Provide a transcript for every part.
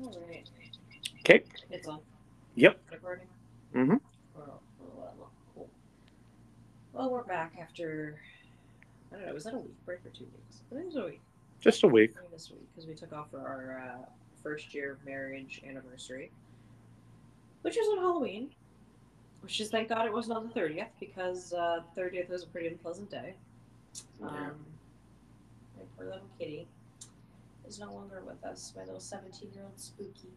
All right. Okay. It's on. Yep. Recording. Mhm. Well, well, cool. Well, we're back after. I don't know. Was that a week break or two weeks? I think it was a week. Just a week. This week because we took off for our uh, first year marriage anniversary, which was on Halloween. Which is thank God it wasn't on the thirtieth because uh, thirtieth was a pretty unpleasant day. Yeah. Um, my poor little kitty is no longer with us. My little seventeen-year-old Spooky,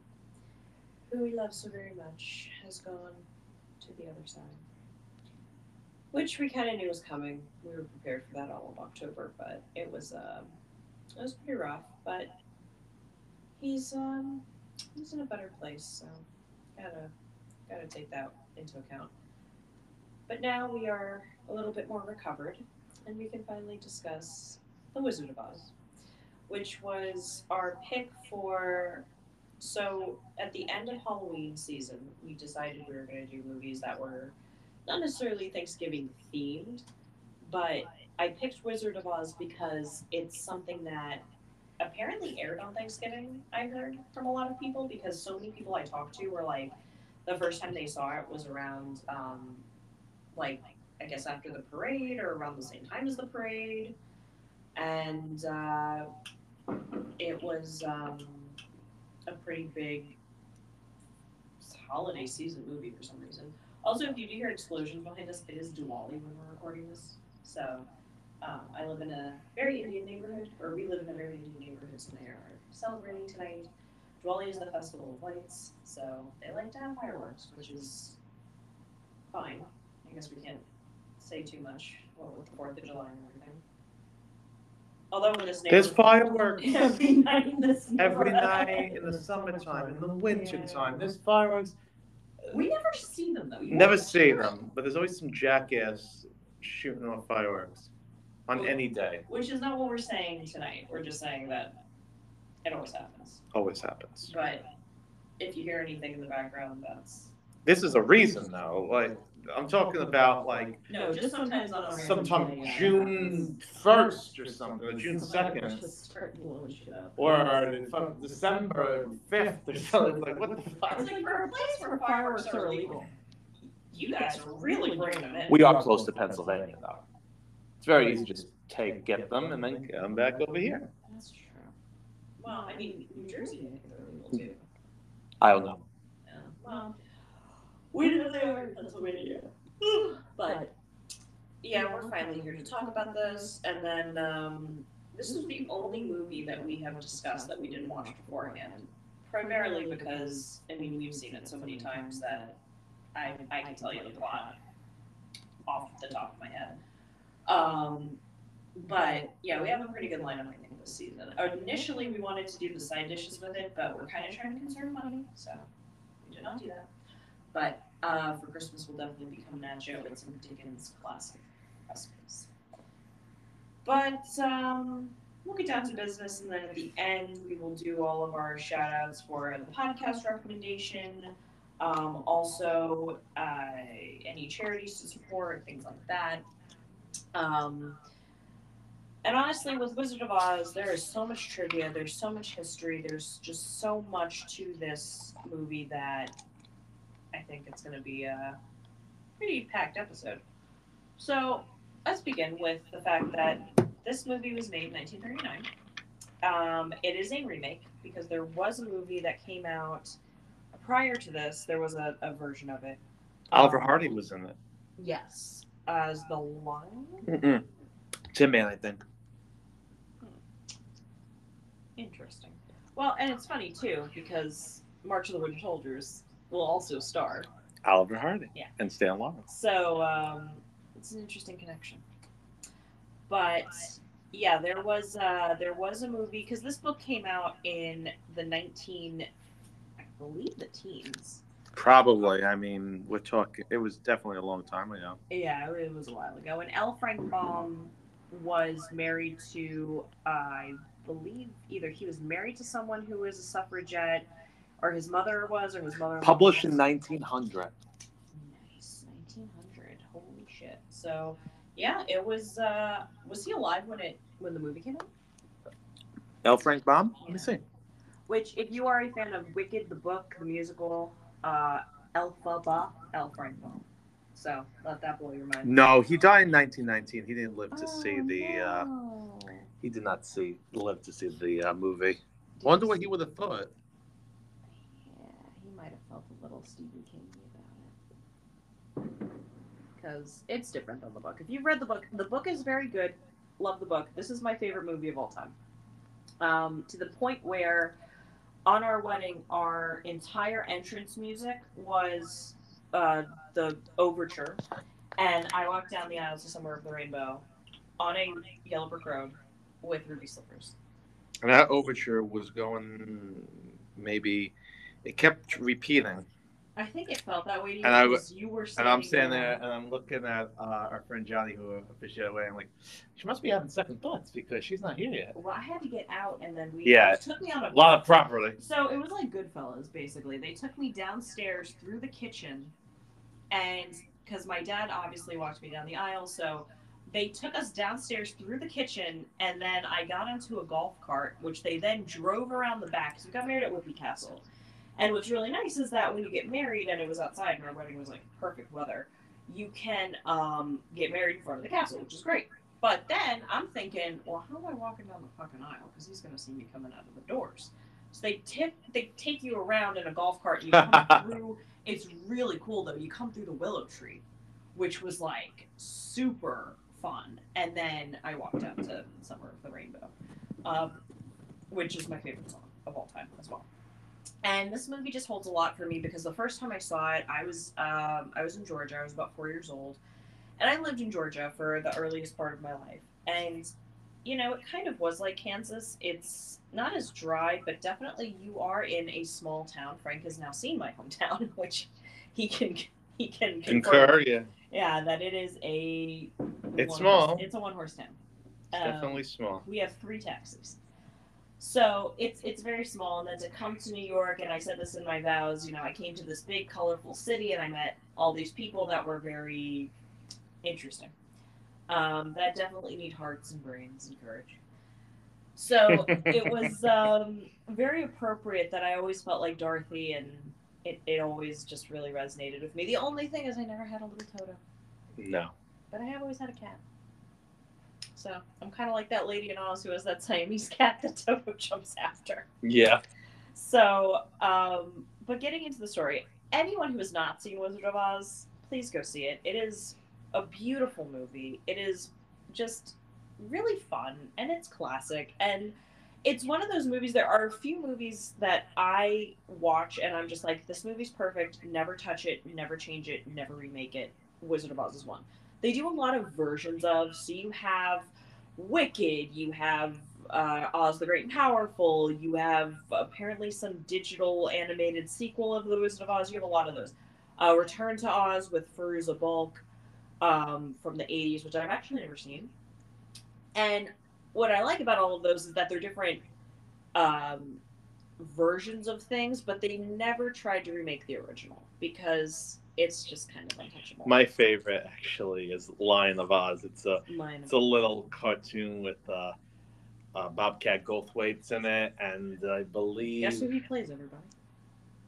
who we love so very much, has gone to the other side. Which we kind of knew was coming. We were prepared for that all of October, but it was um, it was pretty rough. But he's um, he's in a better place, so gotta gotta take that into account. But now we are a little bit more recovered, and we can finally discuss The Wizard of Oz, which was our pick for. So at the end of Halloween season, we decided we were going to do movies that were not necessarily Thanksgiving themed, but I picked Wizard of Oz because it's something that apparently aired on Thanksgiving. I heard from a lot of people because so many people I talked to were like, the first time they saw it was around, um, like I guess after the parade or around the same time as the parade, and uh, it was um, a pretty big holiday season movie for some reason. Also, if you do hear explosions behind us, it is Diwali when we're recording this. So, um, I live in a very Indian neighborhood, or we live in a very Indian neighborhood, so they are celebrating tonight. Diwali is the festival of lights, so they like to have fireworks, which is fine. I guess we can't say too much what with the Fourth of July and. Although in this There's neighborhood, fireworks every night in this every neighborhood. night in the summertime, in the wintertime. There's fireworks. We never see them though. You Never know? see them, but there's always some jackass shooting off fireworks on any day. Which is not what we're saying tonight. We're just saying that it always happens. Always happens. But if you hear anything in the background, that's This is a reason, though. Like I'm talking about, like no, just sometimes on a sometime. June first or something, or June second, Just start blowing or December fifth or something. Like what the fuck? It's like for a place where fireworks are illegal. You guys are really bringing them in. We are close to Pennsylvania, though. It's very easy to just take, get them, and then come back over here. That's true. Well, I mean, New Jersey, I think they're illegal too. I don't know. Yeah. Well, we didn't know they were in Pennsylvania. But yeah, we're finally here to talk about this. And then um, this is the only movie that we have discussed that we didn't watch beforehand. Primarily because, I mean, we've seen it so many times that I, I can tell you the plot off the top of my head. Um, but yeah, we have a pretty good lineup, I think, this season. Initially, we wanted to do the side dishes with it, but we're kind of trying to conserve money, so we did not do that. But uh, for Christmas, we'll definitely become nacho and some Dickens classic recipes. But um, we'll get down to business, and then at the end, we will do all of our shout outs for the podcast recommendation. Um, also, uh, any charities to support, things like that. Um, and honestly, with Wizard of Oz, there is so much trivia, there's so much history, there's just so much to this movie that I think it's going to be a pretty packed episode. So let's begin with the fact that this movie was made in 1939. Um, it is a remake because there was a movie that came out prior to this. There was a, a version of it. Oliver Hardy was in it. Yes, as the lion. Mm-mm. Tin Man, I think. Interesting. Well, and it's funny too because March of the Wooden Soldiers will also star. Oliver Hardy. Yeah. And Stan Laurel. So um, it's an interesting connection. But yeah, there was uh, there was a movie because this book came out in the nineteen, I believe the teens. Probably. I mean, we're talking. It was definitely a long time ago. Yeah, it was a while ago. And L. Frank Baum was married to, uh, I believe, either he was married to someone who was a suffragette, or his mother was, or his mother. Published in 1900. Nice, nineteen hundred. Holy shit! So, yeah, it was. uh Was he alive when it when the movie came out? L. Frank Baum? Let me see. Which, if you are a fan of Wicked, the book, the musical, uh, Elphaba, Baum. So let that blow your mind. No, he died in 1919. He didn't live to see Oh, the. Uh, he did not see live to see the uh, movie. Wonder what he would have thought. Yeah, he might have felt a little Stephen King about it. Because it's different than the book. If you've read the book, the book is very good. Love the book. This is my favorite movie of all time. Um, to the point where on our wedding, our entire entrance music was uh, the overture. And I walked down the aisles to Somewhere Over the Rainbow on a Yellow Brick Road with ruby slippers. And that overture was going maybe. It kept repeating, I think it felt that way to you And I because you were and I'm standing there and I'm looking at uh, our friend Johnny who officiated away. I'm like, she must be having second thoughts because she's not here yet. Well, I had to get out, and then we Yeah. took me on a A lot of property. So it was like Goodfellas, basically. They took me downstairs through the kitchen, and because my dad obviously walked me down the aisle, so they took us downstairs through the kitchen, and then I got onto a golf cart, which they then drove around the back. So we got married at Whippy Castle. And what's really nice is that when you get married, and it was outside, and our wedding was like perfect weather, you can um, get married in front of the castle, which is great. But then I'm thinking, well, how am I walking down the fucking aisle? Because he's going to see me coming out of the doors. So they tip, they take you around in a golf cart. And you come through. It's really cool though. You come through the willow tree, which was like super fun. And then I walked out to Summer of the Rainbow, um, which is my favorite song of all time as well. And this movie just holds a lot for me because the first time I saw it, I was um, I was in Georgia. I was about four years old, and I lived in Georgia for the earliest part of my life. And you know, it kind of was like Kansas. It's not as dry, but definitely you are in a small town. Frank has now seen my hometown, which he can he can. Concur, yeah. Yeah, that it is a. It's small. It's a one horse town. It's Um, definitely small. we have three taxis. So it's it's very small, and then to come to New York, and I said this in my vows. You know, I came to this big, colorful city, and I met all these people that were very interesting. Um, that definitely need hearts and brains and courage. So it was um, very appropriate that I always felt like Dorothy, and it, it always just really resonated with me. The only thing is, I never had a little Toto, No. but I have always had a cat. So I'm kind of like that lady in Oz who has that Siamese cat that Toto jumps after. Yeah. So, um, but getting into the story, anyone who has not seen Wizard of Oz, please go see it. It is a beautiful movie. It is just really fun and it's classic and it's one of those movies there are a few movies that I watch and I'm just like this movie's perfect, never touch it, never change it, never remake it. Wizard of Oz is one. They do a lot of versions of so you have Wicked, you have uh, Oz the Great and Powerful. You have apparently some digital animated sequel of The Wizard of Oz. You have a lot of those. Uh, Return to Oz with Fairuza Balk um, from the 80s, which I've actually never seen. And what I like about all of those is that they're different um, versions of things, but they never tried to remake the original because it's just kind of untouchable. My favorite actually is Lion of Oz. It's a Mine. it's a little cartoon with uh, uh, Bobcat Goldthwait's in it, and I believe Guess who he plays, everybody?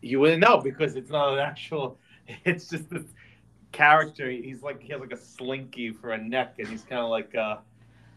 you wouldn't know because it's not an actual. It's just this character. He's like he has like a slinky for a neck, and he's kind of like a,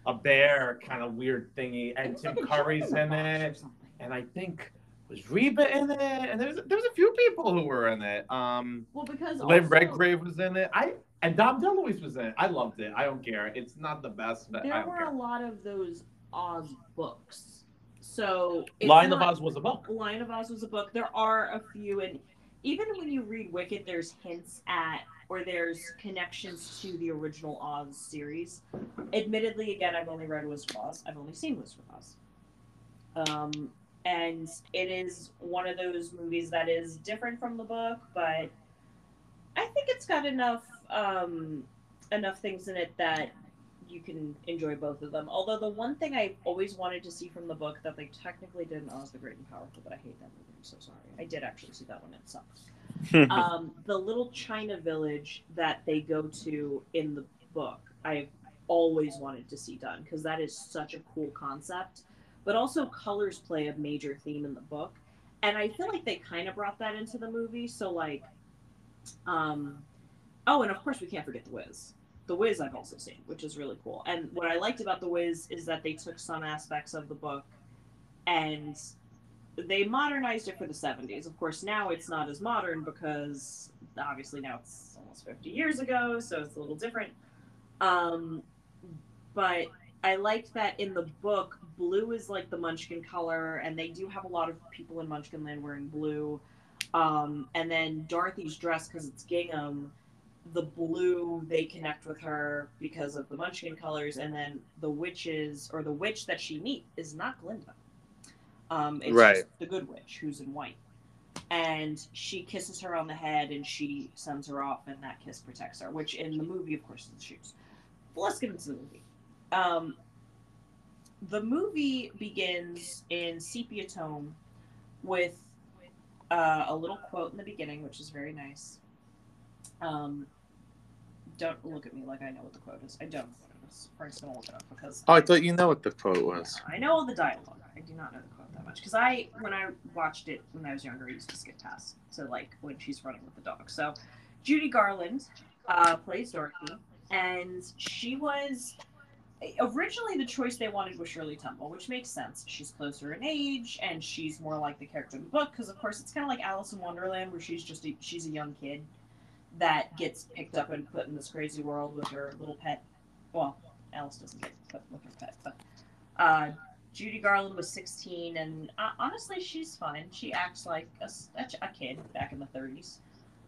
a bear, kind of weird thingy. And Tim Curry's in it, and I think was Reba in it, and there's there's a few people who were in it. Um, Well, because Lynn also- Redgrave was in it. I and Dom DeLuise was in it. I loved it. I don't care. It's not the best, but I there were care. a lot of those Oz books. So Lion of Oz was a book. Lion of Oz was a book. There are a few, and even when you read Wicked, there's hints at or there's connections to the original Oz series. Admittedly, again, I've only read Wizard of Oz. I've only seen Wizard of Oz. Um, and it is one of those movies that is different from the book, but I think it's got enough um, enough things in it that you can enjoy both of them. Although the one thing I always wanted to see from the book that they technically did in Oz the Great and Powerful, but I hate that movie. I'm so sorry. I did actually see that one. It sucks. um, the little China village that they go to in the book, I've always wanted to see done because that is such a cool concept. But also colors play a major theme in the book. And I feel like they kind of brought that into the movie. So like, um, oh, and of course we can't forget the Wiz. The Wiz I've also seen, which is really cool. And what I liked about the Wiz is that they took some aspects of the book and they modernized it for the 70s. Of course, now it's not as modern because obviously now it's almost 50 years ago, so it's a little different. Um, but I liked that in the book, blue is like the Munchkin color, and they do have a lot of people in Munchkinland wearing blue. Um, and then Dorothy's dress, because it's gingham, the blue they connect with her because of the Munchkin colors, and then the witches or the witch that she meet is not Glinda. Um, it's Right. the good witch who's in white. And she kisses her on the head and she sends her off, and that kiss protects her, which in the movie, of course, is the shoes. But let's get into the movie. Um, the movie begins in sepia tone with uh, a little quote in the beginning, which is very nice. Um, don't look at me like I know what the quote is. I don't know what it is. Frank's gonna look it up because Oh, I thought you know what the quote was. I know all the dialogue. I do not know the quote that much because I, when I watched it when I was younger, I used to skip past to like when she's running with the dog. So, Judy Garland uh, plays Dorothy, and she was originally the choice they wanted was Shirley Temple, which makes sense. She's closer in age, and she's more like the character in the book because, of course, it's kind of like Alice in Wonderland, where she's just a, she's a young kid that gets picked up and put in this crazy world with her little pet. Well, Alice doesn't get put with her pet, but uh, Judy Garland was 16, and uh, honestly, she's fine. She acts like a, a kid back in the 30s.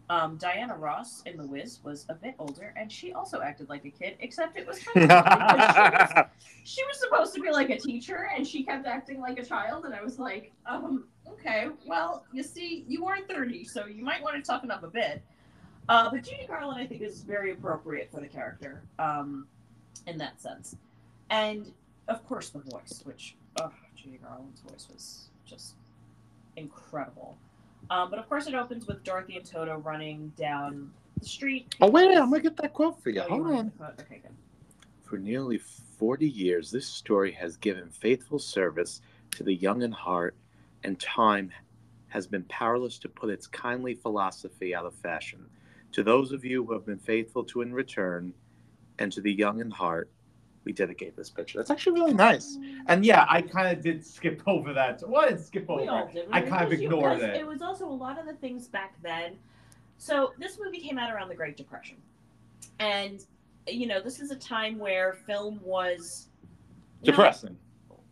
Um, Diana Ross in The Wiz was a bit older, and she also acted like a kid, except it was kind of she, was, she was supposed to be like a teacher, and she kept acting like a child, and I was like, um, okay, well, you see, you are 30, so you might want to toughen up a bit. Uh, but Judy Garland, I think, is very appropriate for the character um, in that sense. And of course, the voice, which oh, Judy Garland's voice was just incredible. Um, but of course, it opens with Dorothy and Toto running down the street. oh wait, I'm gonna get that quote for you. Oh, Hold want on. Okay, good. For nearly 40 years, this story has given faithful service to the young in heart, and time has been powerless to put its kindly philosophy out of fashion. To those of you who have been faithful to in return, and to the young in heart, we dedicate this picture. That's actually really nice. And yeah, I kind of did skip over that. Well, didn't skip over. did. it. I kind of ignored it. It was also a lot of the things back then. So this movie came out around the Great Depression, and you know this is a time where film was Depressing.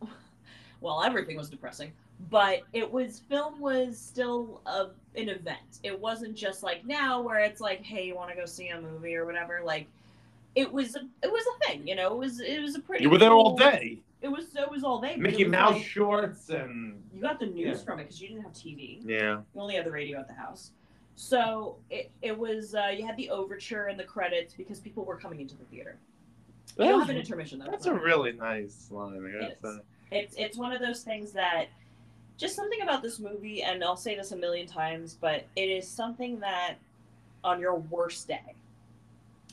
well, everything was depressing, but it was film was still a, an event. It wasn't just like now where it's like, hey, you want to go see a movie or whatever. Like, it was a, it was a thing. You know, it was it was a pretty. You were there all day. It was it was all day. Mickey Mouse like- shorts and you got the news Yeah. from it because you didn't have TV. yeah. You only had the radio at the house. So it, it was uh, you had the overture and the credits because people were coming into the theater. You don't have an intermission though. that's a really nice line. I It gotta is. say. it's it's one of those things that just something about this movie and I'll say this a million times but it is something that on your worst day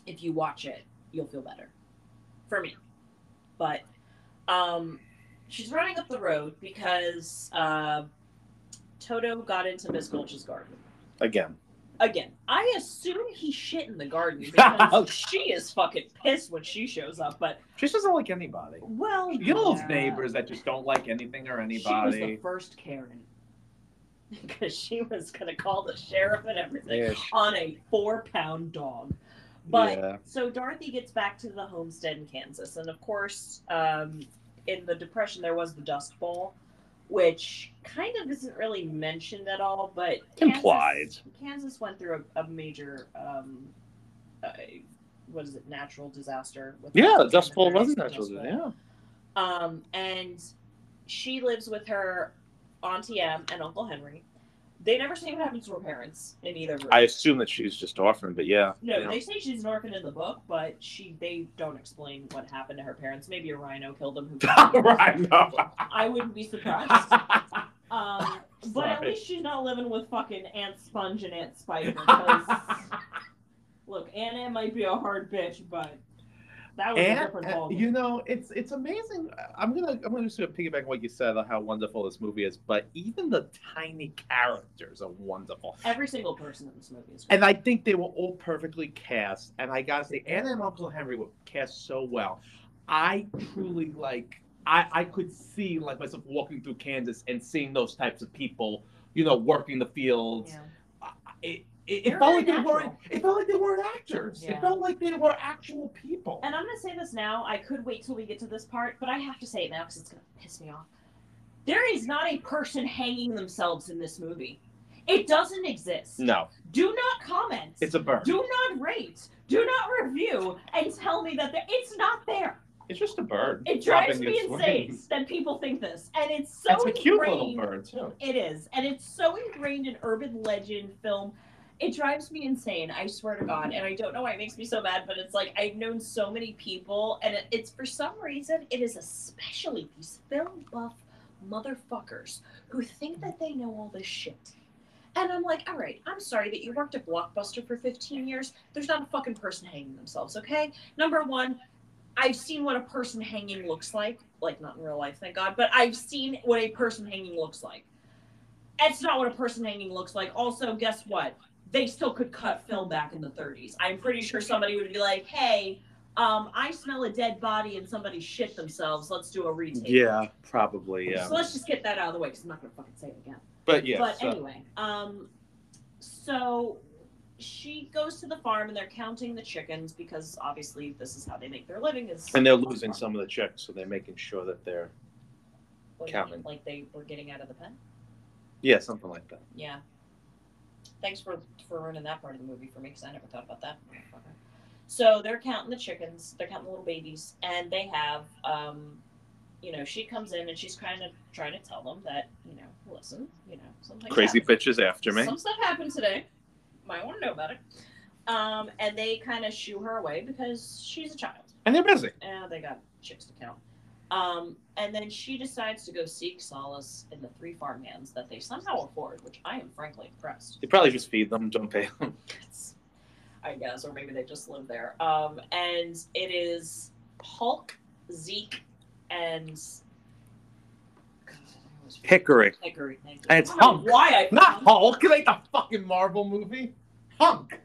if you watch it you'll feel better for me but um she's running up the road because uh Toto got into Miss Gulch's garden Again. again I assume he shit in the garden because she is fucking pissed when she shows up but She doesn't like anybody. well You know those neighbors that just don't like anything or anybody. She was the first Karen. Because she was going to call the sheriff and everything Yeah, on a four pound dog. But yeah. so Dorothy gets back to the homestead in Kansas. And of course, um, in the Depression, there was the Dust Bowl, which kind of isn't really mentioned at all, but Implied. Kansas, Kansas went through a, a major, um, uh, what is it, natural disaster. with Yeah, Dust Bowl wasn't natural. Yeah. Um, and she lives with her Auntie Em and Uncle Henry. They never say what happened to her parents in either room. I assume that she's just orphaned, but yeah. no, yeah. they say she's an orphan in the book, but she they don't explain what happened to her parents. Maybe a rhino killed them. Who right, no. I wouldn't be surprised. Um, but at least she's not living with fucking Aunt Sponge and Aunt Spider. Because look, Anna might be a hard bitch, but That was a And, different uh, ballgame. you know, it's it's amazing. I'm gonna I'm gonna just sort of piggyback on what you said on how wonderful this movie is, but even the tiny characters are wonderful. Every single person in this movie is great. And I think they were all perfectly cast. And I gotta say, Anna and Uncle Henry were cast so well. I truly like. I I could see like myself walking through Kansas and seeing those types of people, you know, working the fields. Yeah. It, it, it felt like very they weren't. It felt like they weren't actors. Yeah. It felt like they were actual people. And I'm gonna say this now. I could wait till we get to this part, but I have to say it now because it's gonna piss me off. There is not a person hanging themselves in this movie. It doesn't exist. no, Do not comment. it's a bird. Do not rate. Do not review and tell me that there, it's not there. It's just a bird. It drives me insane that people think this, and it's so It's a cute little bird too. It is, and it's so ingrained in urban legend film. It drives me insane. I swear to God, and I don't know why it makes me so mad, but it's like I've known so many people, and it, it's for some reason it is especially these film buff motherfuckers who think that they know all this shit. And I'm like, all right, I'm sorry that you worked at Blockbuster for 15 years. There's not a fucking person hanging themselves, okay? Number one, I've seen what a person hanging looks like. Like, not in real life, thank God, but I've seen what a person hanging looks like. That's not what a person hanging looks like. Also, guess what? They still could cut film back in the 30s. I'm pretty sure somebody would be like, hey, um, I smell a dead body and somebody shit themselves. Let's do a retake. Yeah, probably. Yeah, So let's just get that out of the way because I'm not going to fucking say it again but yeah. but so- anyway, um, so she goes to the farm and they're counting the chickens because obviously this is how they make their living. Is and they're losing some of the chicks, so they're making sure that they're like, counting. like they were getting out of the pen. yeah, something like that. Yeah. Thanks for for ruining that part of the movie for me because I never thought about that. So they're counting the chickens. They're counting the little babies, and they have, um, you know, she comes in and she's kind of trying to tell them that, you know, listen, you know, something Crazy bitches after me. Some stuff happened today. Might want to know about it. Um, and they kind of shoo her away because she's a child. And they're busy. And they got chicks to count. Um, and then she decides to go seek solace in the three farmhands that they somehow afford, which I am frankly impressed. They probably just feed them, don't pay them. I guess, or maybe they just live there. Um, and it is Hulk, Zeke, and God, I always forget. Hickory. Hickory. Thank you. And it's know Why I Not Hulk. It ain't the fucking Marvel movie. Hunk.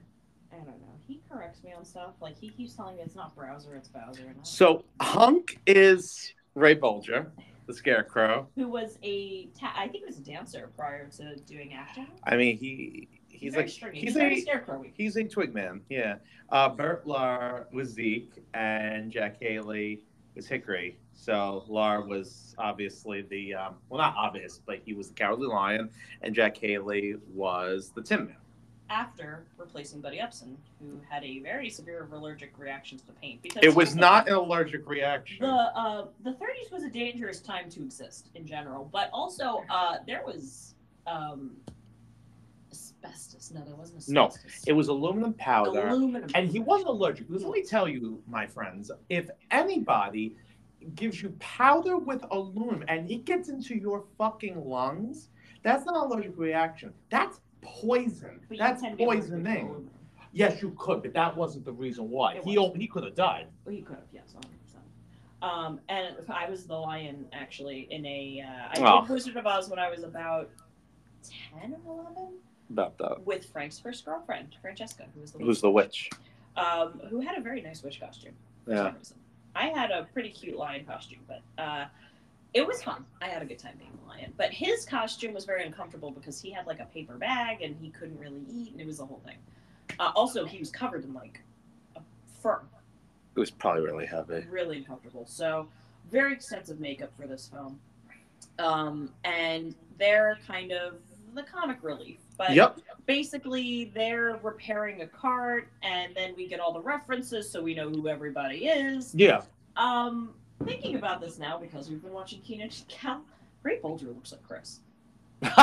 I don't know. He corrects me on stuff. Like he keeps telling me it's not browser, it's Bowser. And So Hunk is Ray Bolger, the Scarecrow. who was a ta- I think he was a dancer prior to doing acting. I mean, he he's very like stringy. he's very a scarecrowy. he's a twig man. Yeah. Uh, Bert Lahr was Zeke, and Jack Haley was Hickory. So Lahr was obviously the um, well, not obvious, but he was the Cowardly Lion, and Jack Haley was the Tin Man. After replacing Buddy Ebsen, who had a very severe allergic reaction to the paint. Because It was not an allergic reaction. the uh, the 30s was a dangerous time to exist in general, but also uh, there was um, asbestos. No, there wasn't asbestos. No. It was aluminum powder. aluminum. And he wasn't allergic. Because let me tell you, my friends, if anybody gives you powder with aluminum and it gets into your fucking lungs, that's not an allergic reaction. That's poison. But you That's can be allergic to poisoning. Yes, you could, but that wasn't the reason why. It He wasn't. he could have died. Well, you could have, yes, 100%. Um, and I was the lion actually in a. Uh, I Oh. did Wizard of Oz when I was about 10 or 11 About that. with Frank's first girlfriend, Francesca, who was the Who's the witch? um, who had a very nice witch costume. for Yeah. some reason. I had a pretty cute lion costume, but uh, it was fun. I had a good time being the lion. But his costume was very uncomfortable because he had like a paper bag and he couldn't really eat, and it was the whole thing. Uh, also, he was covered in like a fur, It was probably really heavy. really uncomfortable. So, very extensive makeup for this film. Um, and they're kind of the comic relief. But Yep. basically, they're repairing a cart, and then we get all the references so we know who everybody is. Yeah. Um, thinking about this now because we've been watching Kenan and Kel, Ray Bolger looks like Chris.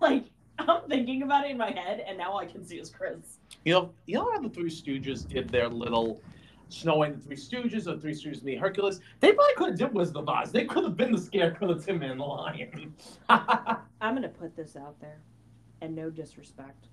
Like, I'm thinking about it in my head, and now all I can see is Chris. You know, you know how the Three Stooges did their little Snow White and the Three Stooges or Three Stooges meet Hercules? They probably could have did Wizard of Oz. They could have been the Scarecrow, the Tin Man, the Lion. I'm gonna put this out there, and no disrespect.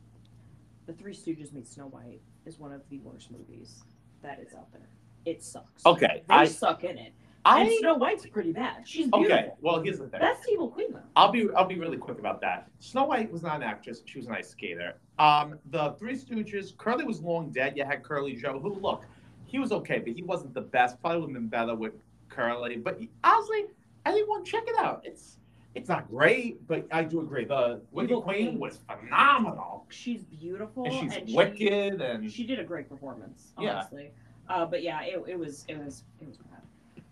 The Three Stooges meet Snow White is one of the worst movies that is out there. it sucks. Okay, they I suck in it. And I Snow White's pretty bad. She's beautiful. okay. Well, here's the thing. Best evil queen though. I'll be I'll be really quick about that. Snow White was not an actress; she was an ice skater. Um, the Three Stooges, Curly was long dead. You had Curly Joe, who look, he was okay, but he wasn't the best. Probably would have been better with Curly. But honestly, anyone check it out. It's it's not great, but I do agree. The Wicked Evil Queen Queen. was phenomenal, She's beautiful and she's and she- wicked, and She did a great performance, Yeah. honestly. Uh, but yeah, it, it was it was it was bad.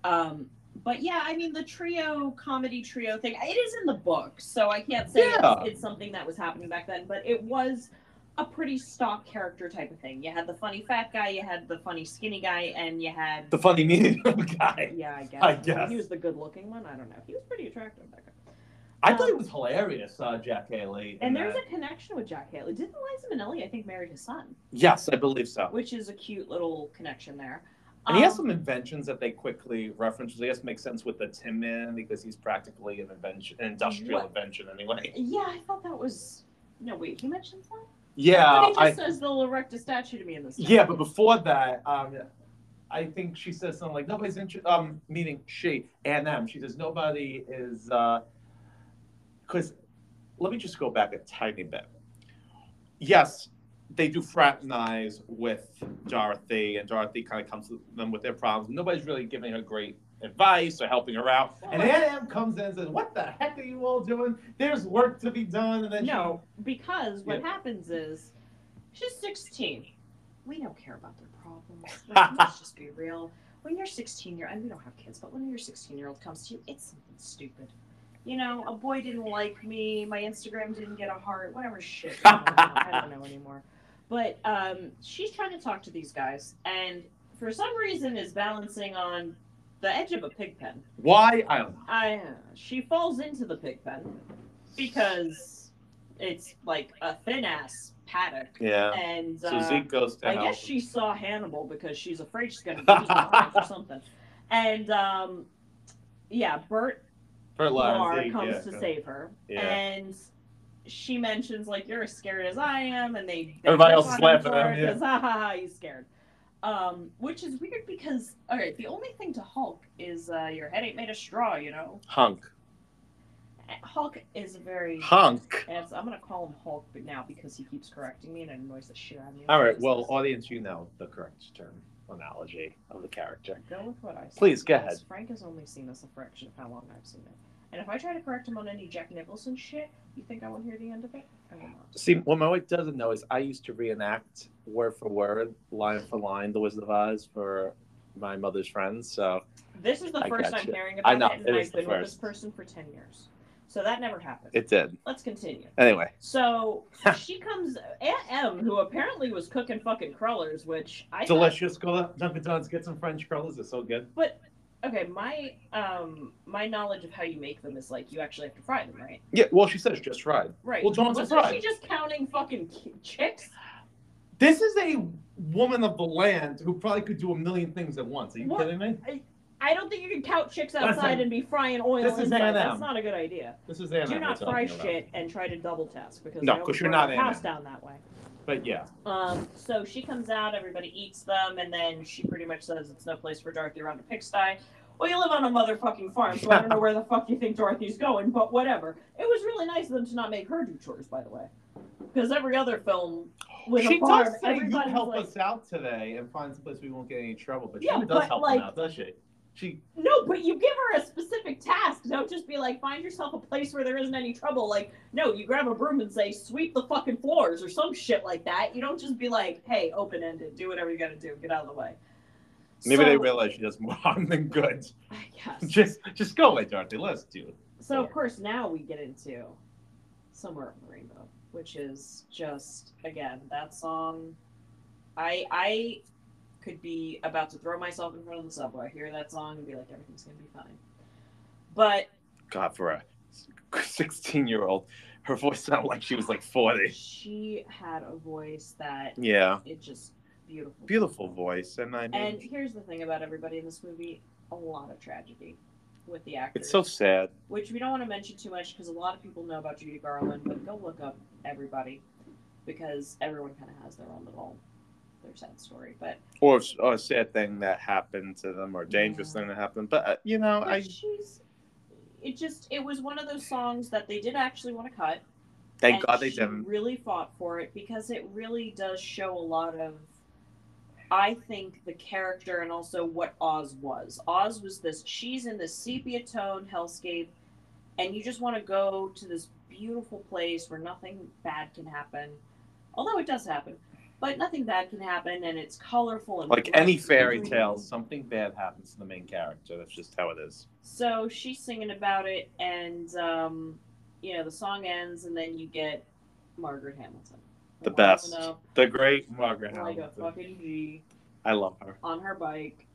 Um, but yeah, I mean the trio comedy trio thing. It is in the book, so I can't say Yeah. it's, it's something that was happening back then. But it was a pretty stock character type of thing. You had the funny fat guy, you had the funny skinny guy, and you had the funny medium guy. yeah, I guess. I guess. he was the good looking one. I don't know. He was pretty attractive that guy. I thought Um, it was hilarious, uh, Jack Haley. And there's that. a connection with Jack Haley. Didn't Liza Minnelli, I think, married his son, yes, I believe so. which is a cute little connection there. And he has Um, some inventions that they quickly reference, I guess makes sense with the Tin Man because he's practically an invention, an industrial What? invention anyway. Yeah, I thought that was. No, wait, he mentions that? Yeah, but he I, just says they'll erect a statue to me in this. town. yeah, but before that, um, I think she says something like nobody's interested. Um, meaning she and them. She says nobody is. Because let me just go back a tiny bit. Yes, they do fraternize with Dorothy, and Dorothy kind of comes to them with their problems. Nobody's really giving her great advice or helping her out. And Em comes in and says, "What the heck are you all doing? There's work to be done." And then she- No, because what Yeah. happens is she's 16. We don't care about their problems. Like, let's just be real. When you're 16 year, and we don't have kids, but when your 16 year old comes to you, it's something stupid. You know, a boy didn't like me, my Instagram didn't get a heart, whatever shit. I don't know, I don't know anymore. But um, she's trying to talk to these guys, and for some reason is balancing on the edge of a pig pen. why? I don't know. I she falls into the pig pen because it's like a thin ass paddock, Yeah. and So uh, Zeke goes to I help. guess she saw Hannibal because she's afraid she's gonna lose her life or something. And um, yeah, Bert Lahr Zeke, comes yeah. to save her, Yeah. and she mentions like you're as scared as I am, and they they Everybody else is on laughing for at him, yeah. ha ha ha, he's scared. Um, which is weird because all right, the only thing to Hulk is uh, your head ain't made of straw, you know. Hunk. Hulk is a very. Hunk. I'm gonna call him Hulk, but now because he keeps correcting me and it annoys the shit out of me. All right. Well, audience, you know the correct term analogy of the character. go with what I say. Please, go ahead. Frank has only seen this a fraction of how long I've seen it, and if I try to correct him on any Jack Nicholson shit, you think I won't hear the end of it? I will not. See, what my wife doesn't know is I used to reenact word for word, line for line, The Wizard of Oz for my mother's friends. So This is the I first. I'm hearing I about know, it, and it I've been with this person for ten years, so that never happened. it did. Let's continue. Anyway, So she comes, Aunt Em, who apparently was cooking fucking crullers, which I thought- delicious. Go to Dunkin' Donuts, get some French curls. They're so good. But okay, my um my knowledge of how you make them is like you actually have to fry them, right? Yeah. Well, she says just fried. Right. Well, Dawn's a Wasn't bride. she just counting fucking chicks? This is a woman of the land who probably could do a million things at once. Are you What? kidding me? I don't think you can count chicks Listen, outside and be frying oil this is inside. A&M. That's not a good idea. This is Anna. Do we're not talking fry about. shit and try to double task because No, I 'cause always you're burn not the house down that way. But yeah, Um, so she comes out, everybody eats them, and then she pretty much says it's no place for Dorothy around a pigsty. Well, you live on a motherfucking farm, so I don't know where the fuck you think Dorothy's going, but whatever. It was really nice of them to not make her do chores, by the way, because every other film with she a farm, does say you help like, us out today and find some place we won't get any trouble. But Yeah, she does but, help like- them out, does she? She No, but you give her a specific task. Don't just be like, find yourself a place where there isn't any trouble. Like, no, you grab a broom and say, sweep the fucking floors or some shit like that. You don't just be like, hey, open ended, do whatever you gotta do, get out of the way. Maybe so, they realize she does more harm than good. I guess. Just just go away, Dorothy. Let's do it. So of course now we get into Somewhere Over the Rainbow, which is just again that song. I I could be about to throw myself in front of the subway, hear that song, and be like, everything's gonna be fine. But God, for a 16 year old, her voice sounded like she was like 40. she had a voice that Yeah. it just beautiful. Beautiful voice. And I mean, And here's the thing about everybody in this movie: a lot of tragedy with the actors. it's so sad. which we don't want to mention too much because a lot of people know about Judy Garland, but go look up everybody because everyone kind of has their own little their sad story. But or, or a sad thing that happened to them or a dangerous Yeah. thing that happened. But uh, you know, but I she's. It just it was one of those songs that they did actually want to cut. thank God they she didn't. Really fought for it because it really does show a lot of, I think, the character and also what Oz was. Oz was this. She's in this sepia tone hellscape, and you just want to go to this beautiful place where nothing bad can happen, although it does happen. But nothing bad can happen, and it's colorful and Like any fairy tale, something bad happens to the main character. That's just how it is. So she's singing about it, and um, you know the song ends, and then you get Margaret Hamilton. The best. The great Margaret Like a Hamilton. fucking G I love her. on her bike,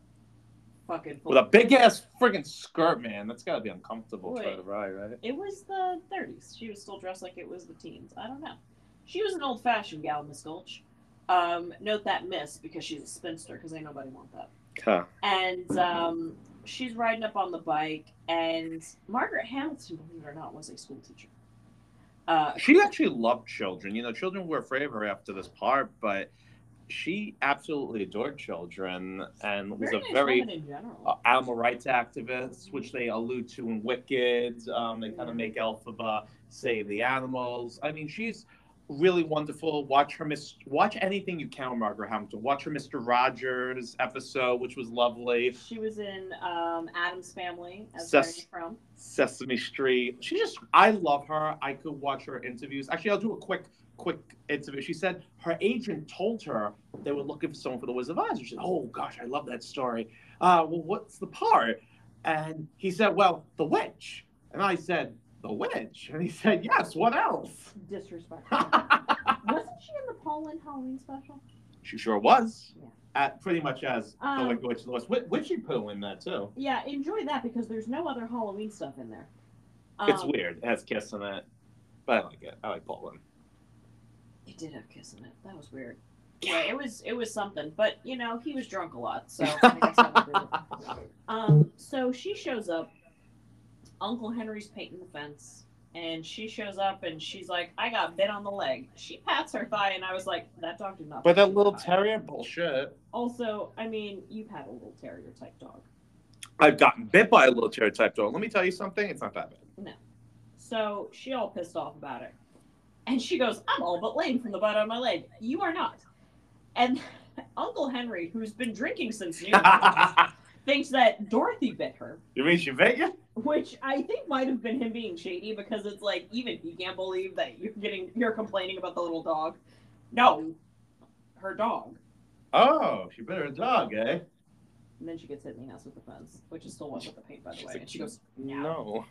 fucking. With a big ass friggin' skirt, man. That's gotta be uncomfortable Wait. trying to ride, right? It was the 30s. She was still dressed like it was the teens. I don't know. She was an old-fashioned gal, Miss Gulch. Um, note that miss because she's a spinster because ain't nobody want that. Huh. and um, she's riding up on the bike, and Margaret Hamilton, believe it or not, was a school teacher. Uh, She actually loved children. You know, children were afraid of her after this part, but she absolutely adored children and was very a nice very uh, animal rights activist, which they allude to in Wicked. Um, they kind of make Elphaba save the animals. I mean, she's really wonderful. Watch her miss. Watch anything you can, with Margaret Hamilton. Watch her Mister Rogers episode, which was lovely. she was in um, Addams Family as Ses- from. Sesame Street. She just, I love her. I could watch her interviews. Actually, I'll do a quick, quick interview. She said her agent told her they were looking for someone for the Wizard of Oz. She said, "Oh gosh, I love that story. Uh, well, what's the part?" And he said, "Well, the witch." And I said, "The witch?" And he said, "Yes. What else?" Disrespectful. Wasn't she in the Paul Lynde Halloween special? she sure was. Yeah. At pretty much as the Um, Wicked Witch the Witchy poo in that too. Yeah, enjoy that because there's no other Halloween stuff in there. it's Um, weird. It has kiss in it, but I like it. I like Paul Lynde. It did have kiss in it. That was weird. Yeah, it was it was something, but you know he was drunk a lot, so I guess I would agree with it. Um, so she shows up. Uncle Henry's painting the fence, and she shows up and she's like, "I got bit on the leg." She pats her thigh, and I was like, "That dog did not." But bite that little thigh." terrier bullshit. Also, I mean, you've had a little terrier type dog, I've gotten bit by a little terrier type dog. Let me tell you something. It's not that bad. No. So she all pissed off about it, and she goes, "I'm all but lame from the butt of my leg. You are not." And Uncle Henry, who's been drinking since noon, thinks that Dorothy bit her. you mean she bit you? Which I think might have been him being shady because it's like even he can't believe that you're getting you're complaining about the little dog. No, her dog. Oh, she bit her dog, eh? And then she gets hit in the ass with the fence, which is still with the paint, by the She's way. like, And she goes, No.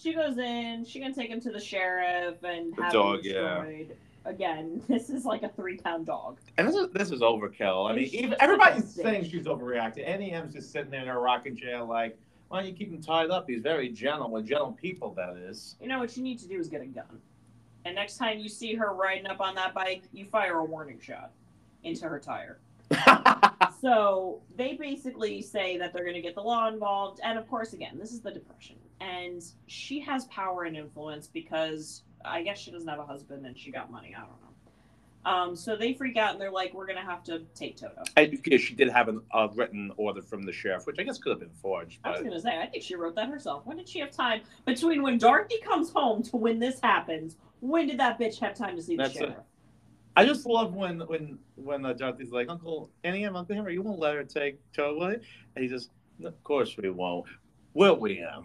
she goes in. She can take him to the sheriff and The have dog, him yeah. Again, this is like a three pound dog. And this is this is overkill. I mean, even, everybody's saying she's overreacting. NEM's just sitting there in her rocking chair, like, why don't you keep him tied up? He's very gentle. With gentle people, that is. You know what you need to do is get a gun. And next time you see her riding up on that bike, you fire a warning shot into her tire. so they basically say that they're going to get the law involved and of course again this is the depression and she has power and influence because i guess she doesn't have a husband and she got money i don't know um, so they freak out and they're like we're going to have to take toto And yeah, she did have an- a written order from the sheriff, which I guess could have been forged. i was going to say i think she wrote that herself when did she have time between when dorothy comes home to when this happens when did that bitch have time to see the That's it. sheriff I just love when when when uh, Dorothy's like, Uncle NEM, Uncle Henry, you won't let her take Joe away? And he just, of course we won't. Will we, Em?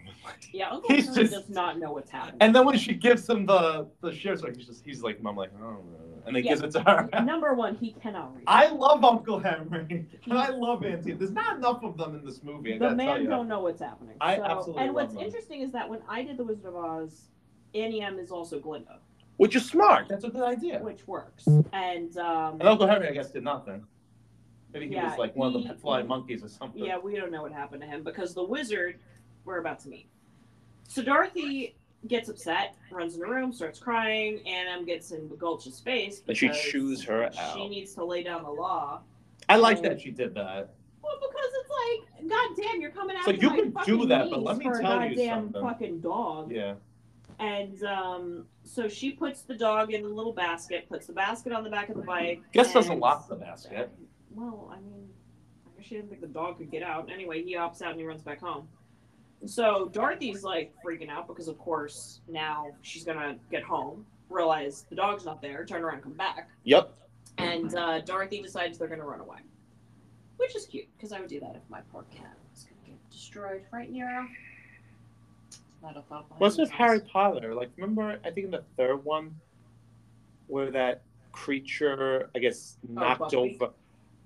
yeah uncle He's Henry just- does not know what's happening And then when she gives him the the sheriff's like, he's just he's like, Mom, like, oh, and then Yeah. gives it to her. number one he cannot read I love Uncle Henry, and I love Auntie. There's not enough of them in this movie. I the man you. don't know what's happening. I absolutely And what's them. interesting is that when I did the Wizard of Oz, Auntie Em is also Glinda, Which is smart. That's a good idea. which works. And um, And Uncle Henry, I guess, did nothing. Maybe he Yeah, was like one of the flying monkeys or something. yeah, we don't know what happened to him because the wizard we're about to meet. So Dorothy gets upset, runs in the room, starts crying. Anna gets in Gulch's face But she because chews her She needs to lay down the law. I like that she did that. Well, because it's like, God damn, you're coming out. So you can do that, but let me a tell you goddamn something. fucking dog. Yeah. And um, so she puts the dog in the little basket, puts the basket on the back of the bike. Guess doesn't lock the basket. Well, I mean, I guess she didn't think the dog could get out. Anyway, he opts out and he runs back home. So Dorothy's like freaking out because, of course, now she's gonna get home, realize the dog's not there, turn around, come back, Yep. and uh, Dorothy decides they're gonna run away, which is cute because I would do that if my poor cat was gonna get destroyed, right, Nero? Not a thought behind What's with. Harry Potter? Like, remember? I think in the third one, where that creature, I guess, knocked Buckbeak? over,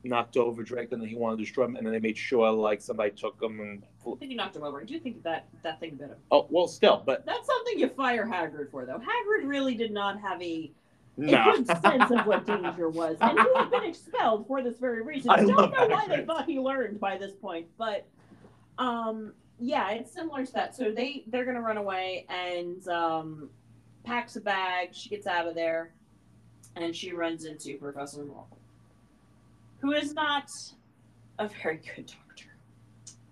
knocked over Draco, and then he wanted to destroy him, and then they made sure like somebody took him and. I think you knocked him over. I do think that that thing bit him. Oh well, still, but That's something you fire Hagrid for, though. Hagrid really did not have a a good sense of what danger was, and he had been expelled for this very reason. I don't know why they thought he learned by this point, but um, yeah, it's similar to that. So they they're gonna run away, and um, packs a bag. She gets out of there, and she runs into Professor Marvel, who is not a very good doctor,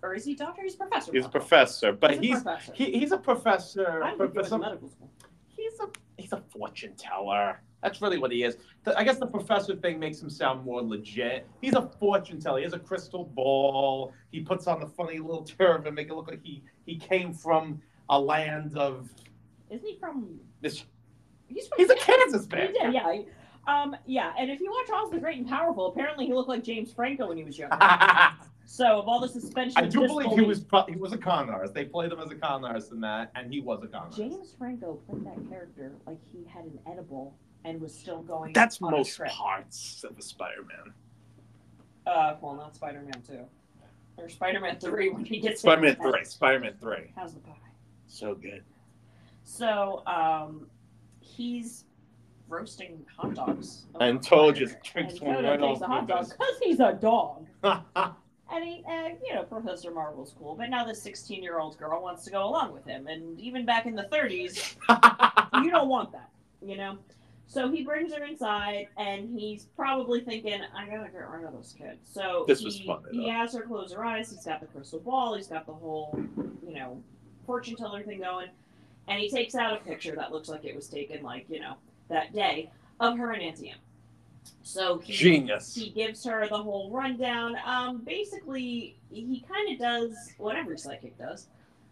or is he doctor? He's professor. He's a professor, but He's a he's professor. he, he's a professor. I but didn't for go to medical school. he's a he's a fortune teller. That's really what he is. The- I guess the professor thing makes him sound more legit. He's a fortune teller. He has a crystal ball. He puts on the funny little turban, make it look like he he came from a land of Isn't he from? this. He's from He's a Kansas. Kansas man. did, yeah. Um, yeah, and if you watch Oz the Great and Powerful, apparently he looked like James Franco when he was young. So of all the suspension, I do believe he was pro- he was a con artist. They played him as a con artist in that, and he was a con artist. James Franco played that character like he had an edible and was still going. That's most parts of a Spider-Man. Uh, well, not Spider-Man two, or Spider-Man three when he gets Spider-Man three. Spider-Man three. How's the pie? So good. So, um, he's roasting hot dogs. And Toad just drinks one Toto right off a hot dog because he's a dog. And he, uh, you know, Professor Marvel's cool, but now this 16 year old girl wants to go along with him. And even back in the 30s, you don't want that, you know? So he brings her inside, and he's probably thinking, I gotta get rid of this kid. So This he, was he has her close her eyes. He's got the crystal ball. He's got the whole, you know, fortune teller thing going. And he takes out a picture that looks like it was taken, like, you know, that day of her and Auntie Em. So he, Genius. he gives her the whole rundown. Um, basically, he kind of does what every psychic does.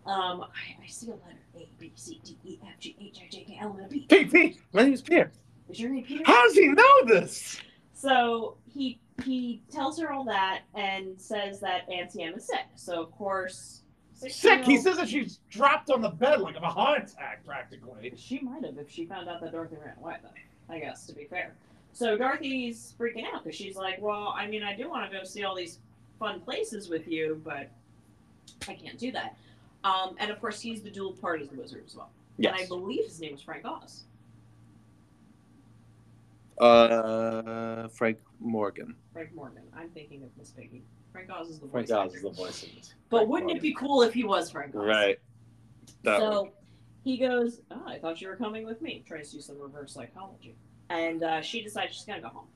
Um, I, I see a letter A, B, C, D, E, F, G, H, I, J, K, L, M, N, P. Pete, Pete, my name's Peter. Is your name Peter? How does he know this? So he he tells her all that and says that Auntie Em is sick. So of course, Sick. He says that she's dropped on the bed like of a heart attack, practically. She might have if she found out that Dorothy ran away, though. I guess, to be fair. So Dorothy's freaking out because she's like, well, I mean, I do want to go see all these fun places with you, but I can't do that. Um, and of course, he's the dual part as the wizard as well. Yes. And I believe his name is Frank Oz. Uh, Frank Morgan. Frank Morgan. I'm thinking of Miss Piggy. Frank Oz is the Frank voice Oz actor. is the voice of this. But Frank wouldn't it be cool if he was Frank Oz? Right. That so would- he goes, oh, I thought you were coming with me. Tries to do some reverse psychology. And uh, she decides she's going to go home.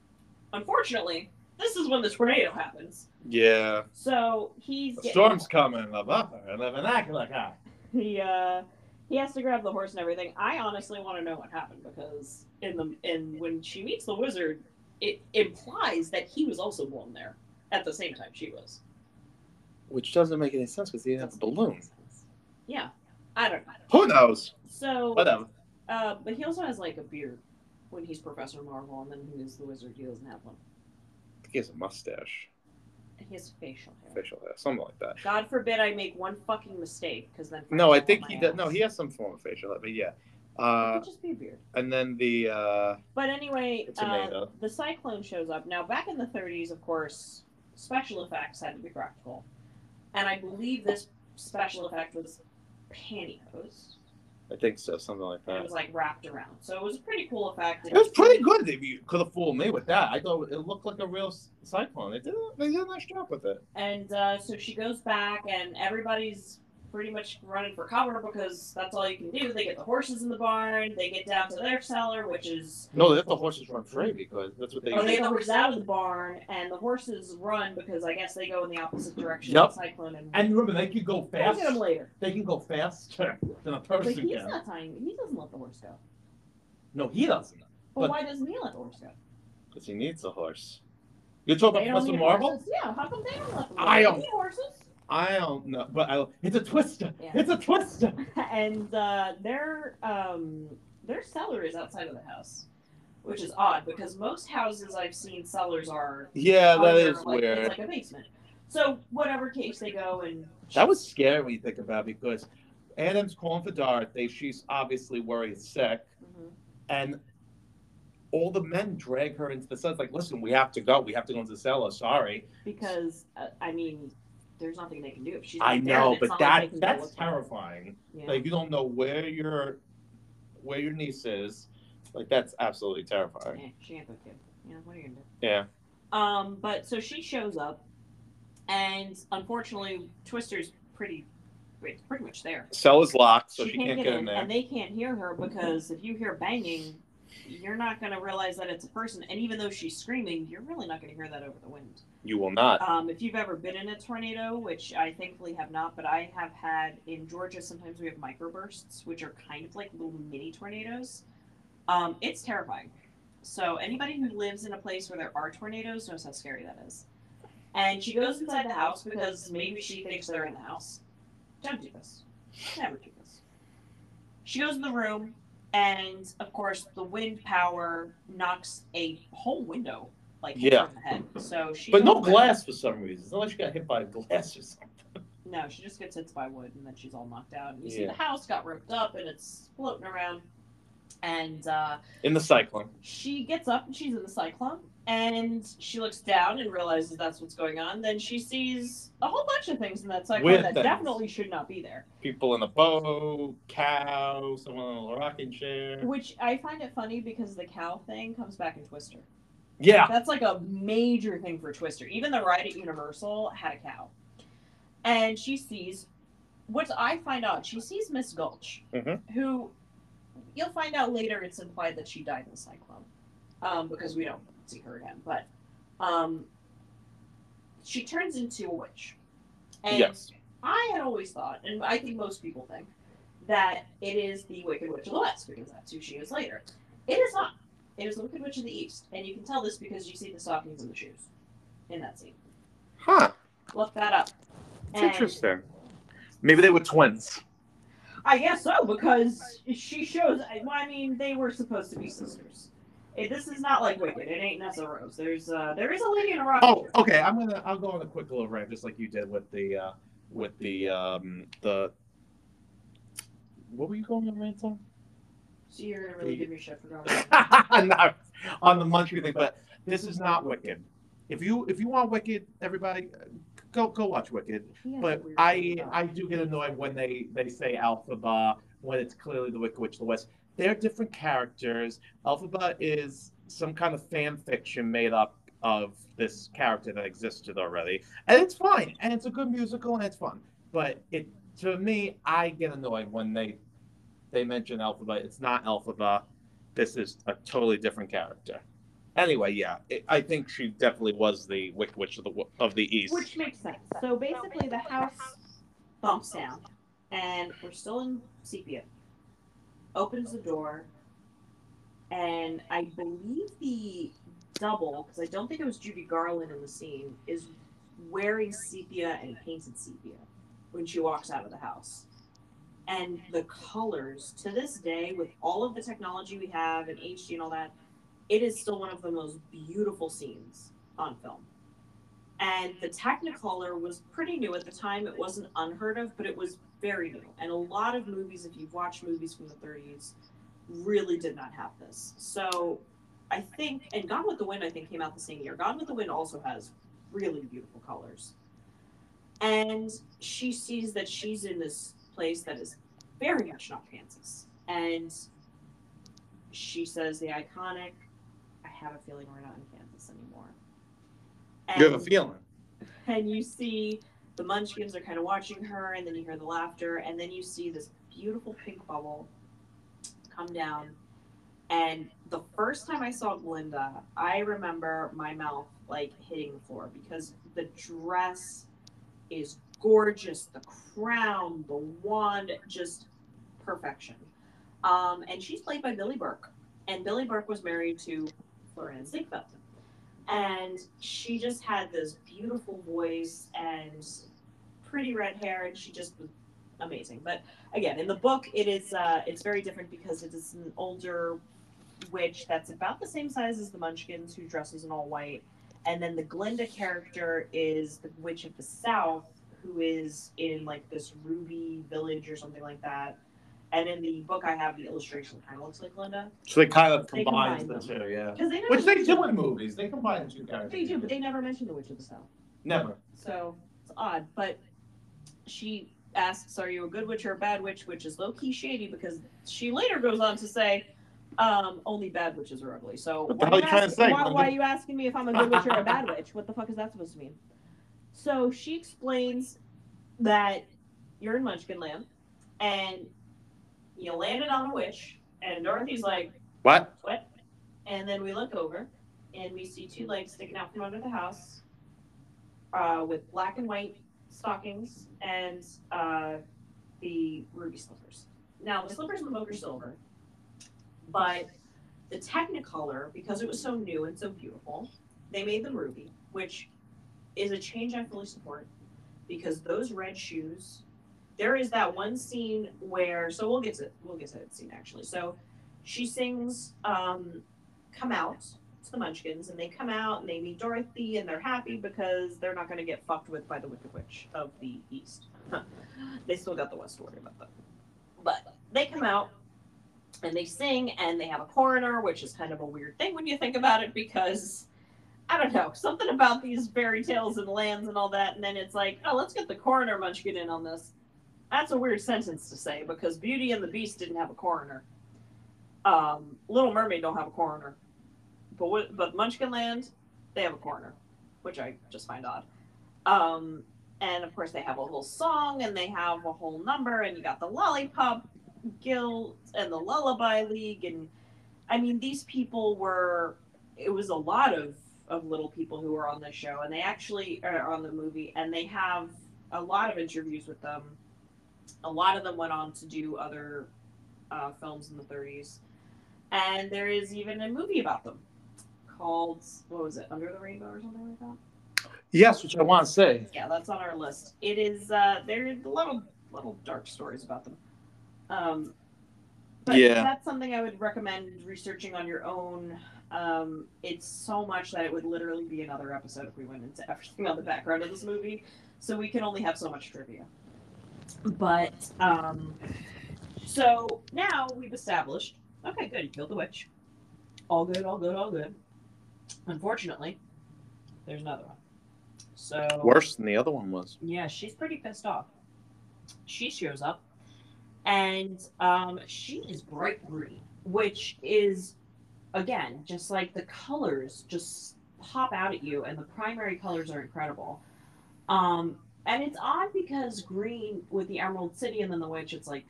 Unfortunately, this is when the tornado happens. Yeah. So he's The storm's coming. The buffer and the vernacular guy. he uh he has to grab the horse and everything. I honestly want to know what happened because in the in when she meets the wizard, it implies that he was also born there at the same time she was. Which doesn't make any sense because he didn't have a Doesn't make balloon. any sense. Yeah, I don't know. Who knows? So, Whatever. uh, but he also has like a beard when he's Professor Marvel, and then when he's the wizard, he doesn't have one. I think he has a mustache, And he has facial hair. facial hair, something like that. God forbid I make one fucking mistake, because then. No, I think he does. No, he has some form of facial hair, but yeah. It Uh, could just be a beard. and then the uh, But anyway, uh, tomato. the cyclone shows up. Now, back in the 30s, of course, special effects had to be practical. And I believe this special effect was pantyhose. I think so, something like And it that. was like wrapped around. So it was a pretty cool effect. It was pretty good. They could have fooled me with that. I thought it looked like a real cyclone. They did. a- They did a nice job with it. And uh, so she goes back, and everybody's pretty much running for cover because that's all you can do. They get the horses in the barn. They get down to their cellar, which is No, they let the horses run free because that's what they. or they get the horses out of the barn, and the horses run because I guess they go in the opposite direction. Yep. of the cyclone and. And remember, they can go we'll fast. get them later. They can go faster than a But person he's can. not tying. He doesn't let the horse go. No, he doesn't. But, But- why doesn't he let the horse go? Because he needs a horse. You're talking They about don't Marvel? horses? Yeah. How come they don't let them? go? I They don't- need horses. I don't know, but I, it's a twister. Yeah. It's a twister. and uh, their um, their cellar is outside of the house, which is odd because most houses I've seen cellars are Yeah, that under, is like, weird. It's like a basement. So whatever case they go and That was scary when you think about it because Aunt Em's calling for Dorothy. She's obviously worried sick, Mhm. and all the men drag her into the cellar. It's like, listen, we have to go. We have to go into the cellar. Sorry. because uh, I mean, there's nothing they can do if she's. I not there, know, but that like they can go that's look for her. terrifying. Yeah. Like you don't know where your where your niece is. Like that's absolutely terrifying. Yeah, she ain't a kid. You know what are you gonna do? Yeah. Um, but so she shows up, and unfortunately, Twister's pretty, it's pretty much there. Cell is locked, so she, she, can't, can't get, get in in, there. and they can't hear her because if you hear banging, you're not going to realize that it's a person. And even though she's screaming, you're really not going to hear that over the wind. You will not. Um, if you've ever been in a tornado, which I thankfully have not, but I have had in Georgia, sometimes we have microbursts, which are kind of like little mini tornadoes. Um, it's terrifying. So anybody who lives in a place where there are tornadoes knows how scary that is. And she goes inside the house because maybe she thinks they're in the house. Don't do this. Never do this. She goes in the room, and of course, the wind power knocks a whole window like Yeah. her the head. So she. But no glass for some reason. It's not like she got hit by glass or something. No, she just gets hit by wood, and then she's all knocked out. And you see the house got ripped up, and it's floating around. And uh, In the cyclone. she gets up, and she's in the cyclone, and she looks down and realizes that's what's going on. Then she sees a whole bunch of things in that cyclone Weird that things. definitely should not be there. People in a boat, cow, someone on a rocking chair. Which I find it funny because the cow thing comes back in Twister. Yeah. That's like a major thing for Twister. Even the ride at Universal had a cow. And she sees, what I find out, she sees Miss Gulch, Mhm. who you'll find out later it's implied that she died in the cyclone um, because we don't see her again. But um, she turns into a witch. And yes. I had always thought, and I think most people think, that it is the Wicked Witch of the West because that's who she is later. It is not. It is the Wicked Witch of the East, and you can tell this because you see the stockings and the shoes in that scene. Huh. Look that up. It's interesting. Maybe they were twins. I guess so because she shows. Well, I mean, they were supposed to be sisters. This is not like Wicked. It ain't Nessarose. There's uh, there is a lady in a rock. Oh, okay. I'm gonna. I'll go on a quick little rant, just like you did with the, uh, with the, um, the. What were you going on rant on? So you're gonna really give me shit for going. not on the Munchie thing, but this is not Wicked. If you if you want Wicked, everybody, go go watch Wicked. But I I do get annoyed when they they say Elphaba when it's clearly the Wicked Witch of the West. They're different characters. Elphaba is some kind of fan fiction made up of this character that existed already, and it's fine, and it's a good musical, and it's fun. But it to me, I get annoyed when they they mention Elphaba. It's not Elphaba. This is a totally different character. Anyway, yeah, it, I think she definitely was the Wicked Witch of the of the East. Which makes sense. So basically, the house bumps down, and we're still in sepia. Opens the door, and I believe the double, because I don't think it was Judy Garland in the scene, is wearing sepia and painted sepia when she walks out of the house. And the colors, to this day, with all of the technology we have and HD and all that, it is still one of the most beautiful scenes on film and the technicolor was pretty new at the time it wasn't unheard of but it was very new. And a lot of movies if you've watched movies from the 30s really did not have this. So i think and gone with the wind i think came out the same year. Gone with the wind also has really beautiful colors. And she sees that she's in this place that is very much not kansas. And she says the iconic i have a feeling we're not in kansas anymore. You have a feeling. and you see the Munchkins are kind of watching her, and then you hear the laughter, and then you see this beautiful pink bubble come down. And the first time I saw Glinda, I remember my mouth like hitting the floor because the dress is gorgeous, the crown, the wand, just perfection. Um, and she's played by Billie Burke, and Billie Burke was married to Florenz Ziegfeld and she just had this beautiful voice and pretty red hair and she just was amazing but again in the book it is uh, it's very different because it is an older witch that's about the same size as the munchkins who dresses in all white and then the glinda character is the witch of the south who is in like this ruby village or something like that and in the book i have the illustration kind of looks like glinda So they kind of They combine combine the two, yeah. because they never Which they do in movies. They combine the two characters. they do but they never mention the witch of the south Never. So it's odd, but she asks, "Are you a good witch or a bad witch?" Which is low key shady because she later goes on to say, um, "Only bad witches are ugly." So why hell you you trying to ask- say, Why, why are you asking me if I'm a good witch or a bad witch? What the fuck is that supposed to mean? So she explains that you're in Munchkin Land and you landed on a witch, and Dorothy's like, What? what? And then we look over and we see two legs sticking out from under the house uh, with black and white stockings and uh, the ruby slippers. Now, the slippers in the silver, but the Technicolor, because it was so new and so beautiful, they made them ruby, which is a change I fully support because those red shoes. There is that one scene where, so we'll get to we'll get to that scene actually. So she sings um, come out the munchkins and they come out and they meet dorothy and they're happy because they're not going to get fucked with by the wicked witch of the east. They still got the west to worry about them. But they come out and they sing and they have a coroner which is kind of a weird thing when you think about it because i don't know something about these fairy tales and lands and all that and then it's like oh let's get the coroner munchkin in on this. That's a weird sentence to say because beauty and the beast didn't have a coroner. Um, Little Mermaid don't have a coroner, but what, but Munchkinland, they have a coroner, which I just find odd. Um, and of course, they have a whole song and they have a whole number, and you got the Lollipop Guild and the Lullaby League, and I mean, these people were. It was a lot of of little people who were on the show, and they actually are on the movie, and they have a lot of interviews with them. A lot of them went on to do other uh, films in the 30s and there is even a movie about them called what was it under the rainbow or something like that? Yes, which I want to say. yeah that's on our list. It is uh there's a little little dark stories about them. Um but Yeah. that's something i would recommend researching on your own. Um it's so much that it would literally be another episode if we went into everything on the background of this movie. So we can only have so much trivia. But um so now we've established okay good you killed the witch. All good all good all good unfortunately there's another one so Worse than the other one was. yeah, she's pretty pissed off. She shows up, and um, she is bright green, which is, again, just like the colors just pop out at you, and the primary colors are incredible. Um, and it's odd because green with the Emerald City and then the witch, it's like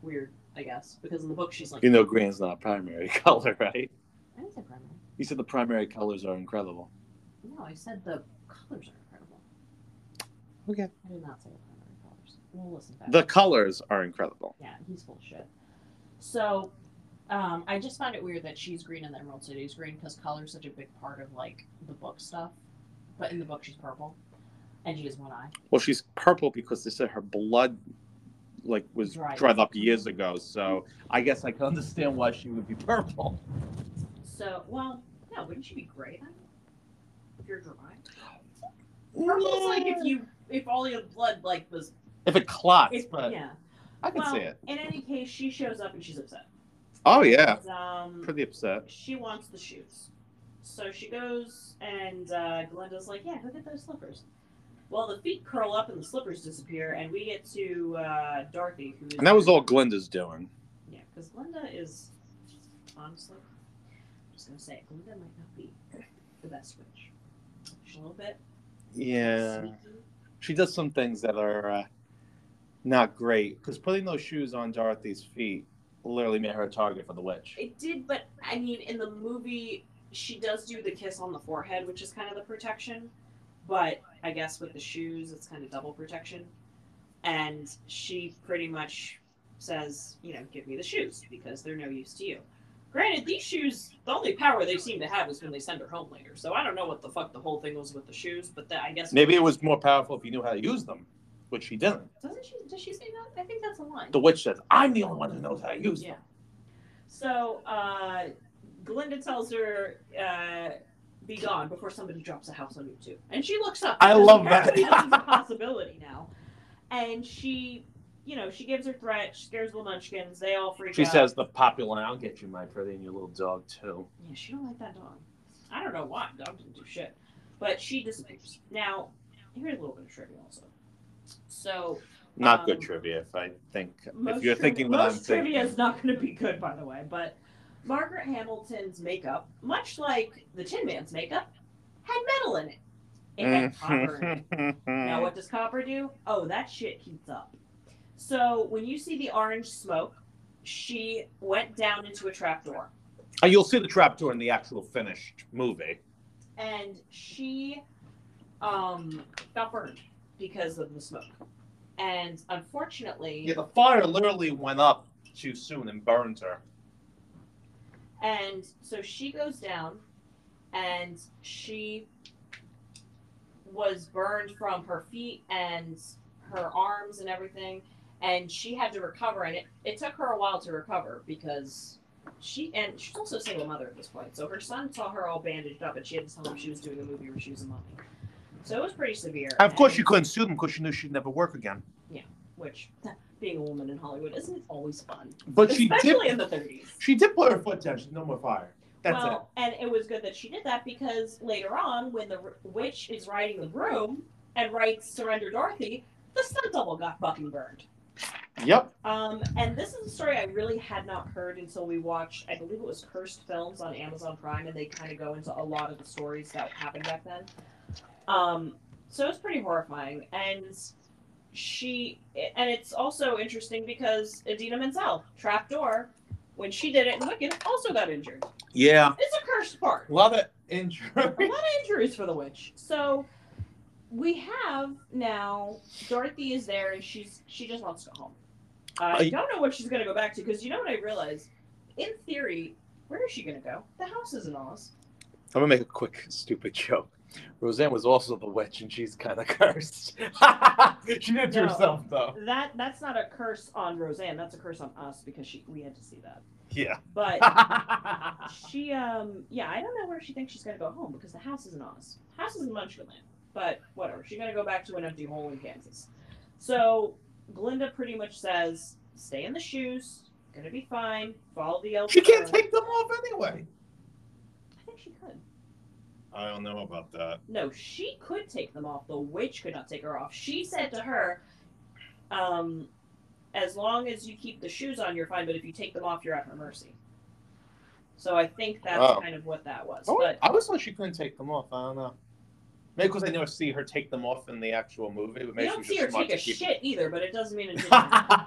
weird, I guess, because in the book she's like, You know, green's not a primary color, right? I didn't primary. You said the primary colors are incredible. No, I said the colors are incredible. Okay. I did not say the primary colors. We'll listen back. The colors are incredible. Yeah, he's full of shit. So, um, I just found it weird that she's green and the Emerald City is green because color's such a big part of like the book stuff. But in the book, she's purple, and she has one eye. Well, she's purple because they said her blood like was Dried dried up. up years ago. So I guess I can understand why she would be purple. So, well, yeah, wouldn't she be then? If you're dry. Purple's like if you if all your blood like was If it clots, if, but yeah. I can well, see it. in any case, she shows up and she's upset. Oh yeah, um, pretty upset. she wants the shoes. So she goes, and uh, Glinda's like, "Yeah, go get those slippers." Well, the feet curl up and the slippers disappear, and we get to uh, Dorothy, who is And that was all Glinda's doing. Yeah, because Glinda is honestly, just gonna say, Glinda might not be the best witch. She's a little bit Yeah. sneaky, She does some things that are uh, not great because putting those shoes on Dorothy's feet literally made her a target for the witch. It did, but I mean, in the movie, she does do the kiss on the forehead, which is kind of the protection. But I guess with the shoes, it's kind of double protection. And she pretty much says, you know, give me the shoes because they're no use to you. Granted, these shoes, the only power they seem to have is when they send her home later. So I don't know what the fuck the whole thing was with the shoes, but that I guess Maybe it was more powerful if you knew how to use them, which she didn't. doesn't she? Does she say that? I think that's a line. The witch says, "I'm the only one who knows how to use Yeah. them." So uh, Glinda tells her, uh, "Be gone before somebody drops a house on you too." And she looks up. I love that. apparently this is a possibility now. And she, you know, she gives her threat. She scares the Munchkins. They all freak She out. She says, "The popular, I'll get you, my pretty, and your little dog too." "Yeah, she don't like that dog. I don't know why. Dog didn't do shit." But she disappears. Now, here's a little bit of trivia also. So Not Um, good trivia, if I think. if you're triv- thinking what most I'm thinking. trivia is not going to be good, by the way. But Margaret Hamilton's makeup, much like the Tin Man's makeup, had metal in it. It had copper in it. Now, what does copper do? Oh, that shit heats up. So when you see the orange smoke, she went down into a trapdoor, Uh, You'll see the trapdoor in the actual finished movie. and she um, got burned because of the smoke. And unfortunately, Yeah, the fire literally went up too soon and burned her. And so she goes down and she was burned from her feet and her arms and everything. And she had to recover. And it, it took her a while to recover because she, and she's also a single mother at this point. So her son saw her all bandaged up and she had to tell him she was doing a movie where she was a mummy. So it was pretty severe. And of course, she couldn't sue them because she knew she'd never work again. Yeah which, being a woman in Hollywood isn't always fun. But she Especially did. in the 30s. She did put her foot down. She's no more fire. That's well, and it was good that she did that because later on, when the witch is riding the broom and writes "Surrender, Dorothy," the stunt double got fucking burned. It. Yep. Um, and this is a story I really had not heard until we watched. I believe it was Cursed Films on Amazon Prime, and they kind of go into a lot of the stories that happened back then. Um, so it's pretty horrifying, and she and it's also interesting because Idina Menzel, trapdoor, when she did it in Wicked, also got injured. Yeah. It's a cursed part. A lot of injury. A lot of injuries for the witch. So we have now Dorothy is there and she's she just wants to go home. I I- don't know what she's gonna go back to because you know what I realized? In theory, where is she gonna go? The house is in Oz. I'm gonna make a quick stupid joke. Roseanne was also the witch, and she's kind of cursed. she did to No. herself, though. That that's not a curse on Roseanne. That's a curse on us because she we had to see that. Yeah. But she um yeah I don't know where she thinks she's gonna go home because the house is in Oz. House is in Munchkinland. But whatever. She's gonna go back to an empty hole in Kansas. So Glinda pretty much says, stay in the shoes, gonna be fine, follow the elf. she can't road." take them off anyway. I think she could. I don't know about that. No, she could take them off. The witch could not take her off. She said to her, um, as long as you keep the shoes on, you're fine, but if you take them off, you're at her mercy. So I think that's Oh. kind of what that was. Oh, But I was thought she couldn't take them off. I don't know. Maybe because I never see her take them off in the actual movie. But you maybe don't she see her take a shit either, but it doesn't mean it didn't.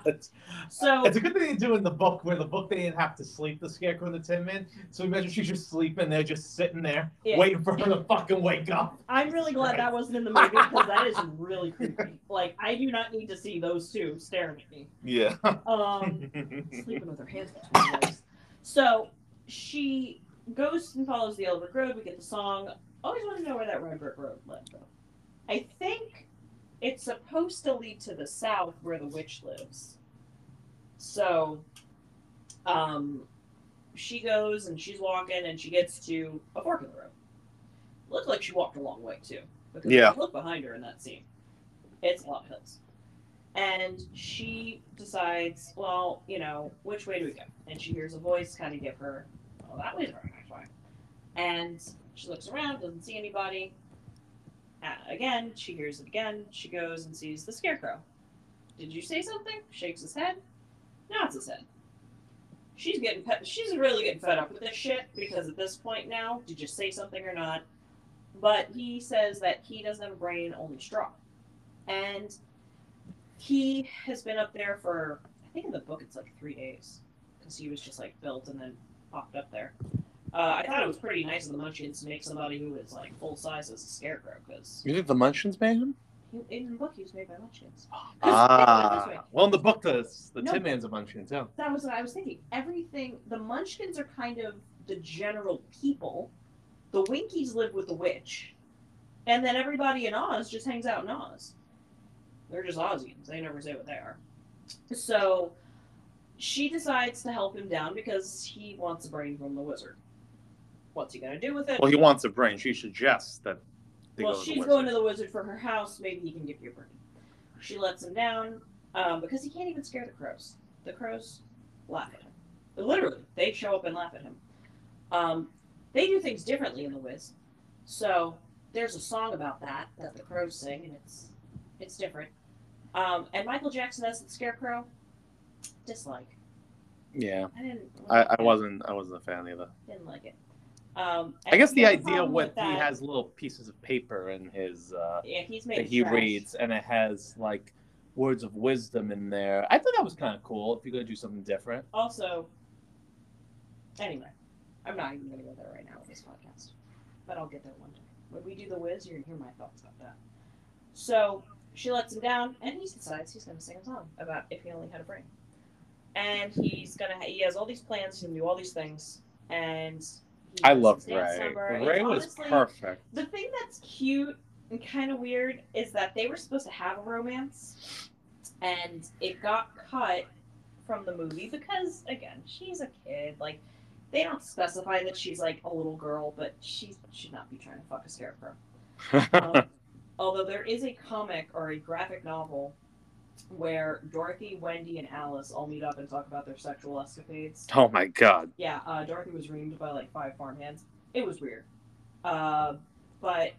it's, so it's a good thing they do in the book where the book they didn't have to sleep the scarecrow and the tin man. So imagine she's just sleeping there, just sitting there, Yeah. waiting for her to fucking wake up. I'm really glad that wasn't in the movie because that is really creepy. Like I do not need to see those two staring at me. Yeah. Um, sleeping with her hands between her legs. So she goes and follows the Elbert Road. We get the song. Always want to know where that Red Brick Road led, though. I think it's supposed to lead to the south where the witch lives. So, um, she goes and she's walking and she gets to a fork in the road. Looks like she walked a long way too. Because Yeah. look behind her in that scene. It's a lot of hills. And she decides, well, you know, which way do we go? And she hears a voice kind of give her, oh, that way's way. And she looks around, doesn't see anybody. Uh, again, she hears it again. She goes and sees the scarecrow. Did you say something? Shakes his head. Nods his head. She's getting pe- she's really getting fed up with this shit because at this point now, did you say something or not? But he says that he doesn't have a brain, only straw. and he has been up there for I think in the book it's like three days because he was just like built and then popped up there. Uh, I thought it was pretty nice of the Munchkins to make somebody who is like full size as a scarecrow because You think the Munchkins made him? in the book he was made by Munchkins. 'Cause Ah, think of it this way. well, in the book, the the No. Tin Man's a munchkin too. That was what I was thinking. Everything the Munchkins are kind of the general people. The Winkies live with the witch, and then everybody in Oz just hangs out in Oz. They're just Ozians. They never say what they are. So she decides to help him down because he wants a brain from the wizard. What's he gonna do with it? Well, he wants a brain. She suggests that. They well, go to she's wizard. going to the wizard for her house. Maybe he can give you a brain. She lets him down um, because he can't even scare the crows. The crows laugh at him. Literally, they show up and laugh at him. Um, they do things differently in the Wiz. So there's a song about that that the crows sing, and it's it's different. Um, and Michael Jackson as the Scarecrow, dislike. Yeah, I didn't. I, I wasn't. I wasn't a fan either. Didn't like it. Um, I guess the idea with he has little pieces of paper in his uh, yeah, he's made that he trash. reads, and it has like words of wisdom in there. I thought that was kind of cool. If you're gonna do something different, Also, anyway, I'm not even going to go there right now with this podcast, but I'll get there one day. When we do the Wiz, you're to hear my thoughts about that. So she lets him down, and he decides he's going to sing a song about if he only had a brain. And he's gonna. Ha- he has all these plans to do all these things, and I love Ray. number. Ray was honestly- perfect. the thing that's cute and kind of weird is that they were supposed to have a romance, and it got cut from the movie because, again, she's a kid. Like, they don't specify that she's like a little girl, but she should not be trying to fuck a scarecrow. Um, although there is a comic or a graphic novel where Dorothy, Wendy, and Alice all meet up and talk about their sexual escapades. oh my god. Yeah, uh, Dorothy was reamed by like five farmhands. It was weird. Uh, but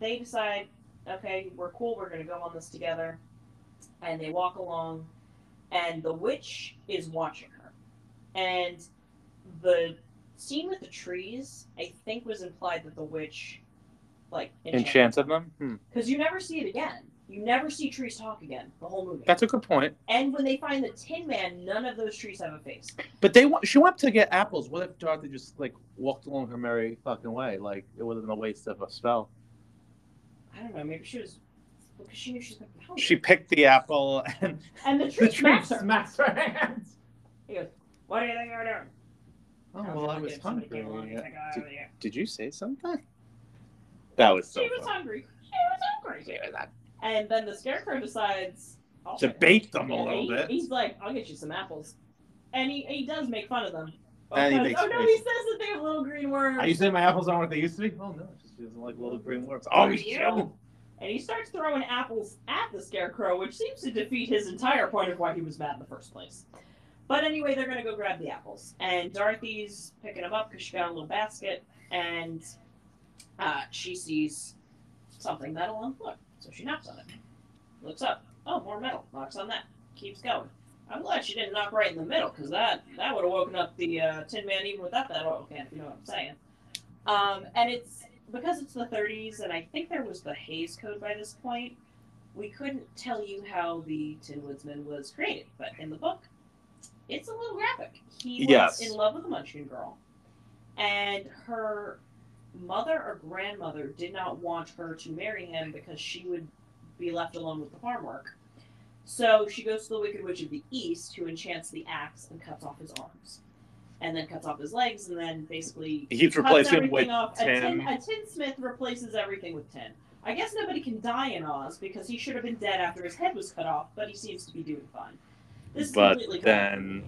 they decide, okay, we're cool, we're gonna go on this together. And they walk along, and the witch is watching her. And the scene with the trees, I think, was implied that the witch, like, Enchanted them. Hmm. Because you never see it again. You never see trees talk again, the whole movie. That's a good point. and when they find the Tin Man, none of those trees have a face. But they want. She went to get apples. What if Dorothy just like walked along her merry fucking way? Like it would have been a waste of a spell. I don't know. Maybe she was because she knew she was gonna. She picked the apple, and and the the tree tree smacks her. smacks her hands. He goes, "What do you think you're doing?" Oh was well, I was if hungry. came along and took it out of. Did you say something? That was so She was fun. hungry. She was hungry. And then the scarecrow decides I'll To take bait them a little he- bit. He's like, "I'll get you some apples," and he, he does make fun of them. And he Because- makes oh no, he says that they have little green worms. Are you saying my apples aren't what they used to be? Oh no, it's just she doesn't like little green worms. Oh, you? you. And he starts throwing apples at the scarecrow, which seems to defeat his entire point of why he was mad in the first place. But anyway, they're gonna go grab the apples, and Dorothy's picking them up because she got a little basket, and uh, she sees something metal on the floor, so she knocks on it. Looks up, oh, more metal. Knocks on that, keeps going. I'm glad she didn't knock right in the middle, because that that would have woken up the uh, Tin Man even without that oil can, if you know what I'm saying. Um, and it's because it's the 30s, and I think there was the Hays Code by this point. We couldn't tell you how the Tin Woodsman was created, but in the book, it's a little graphic. He was in love with a Munchkin girl, and her mother or grandmother did not want her to marry him because she would be left alone with the farm work. So she goes to the Wicked Witch of the East, who enchants the axe and cuts off his arms, and then cuts off his legs, and then basically he's replacing with off. A tin, tin. a tinsmith replaces everything with tin. I guess nobody can die in Oz because he should have been dead after his head was cut off, but he seems to be doing fine. This is But completely then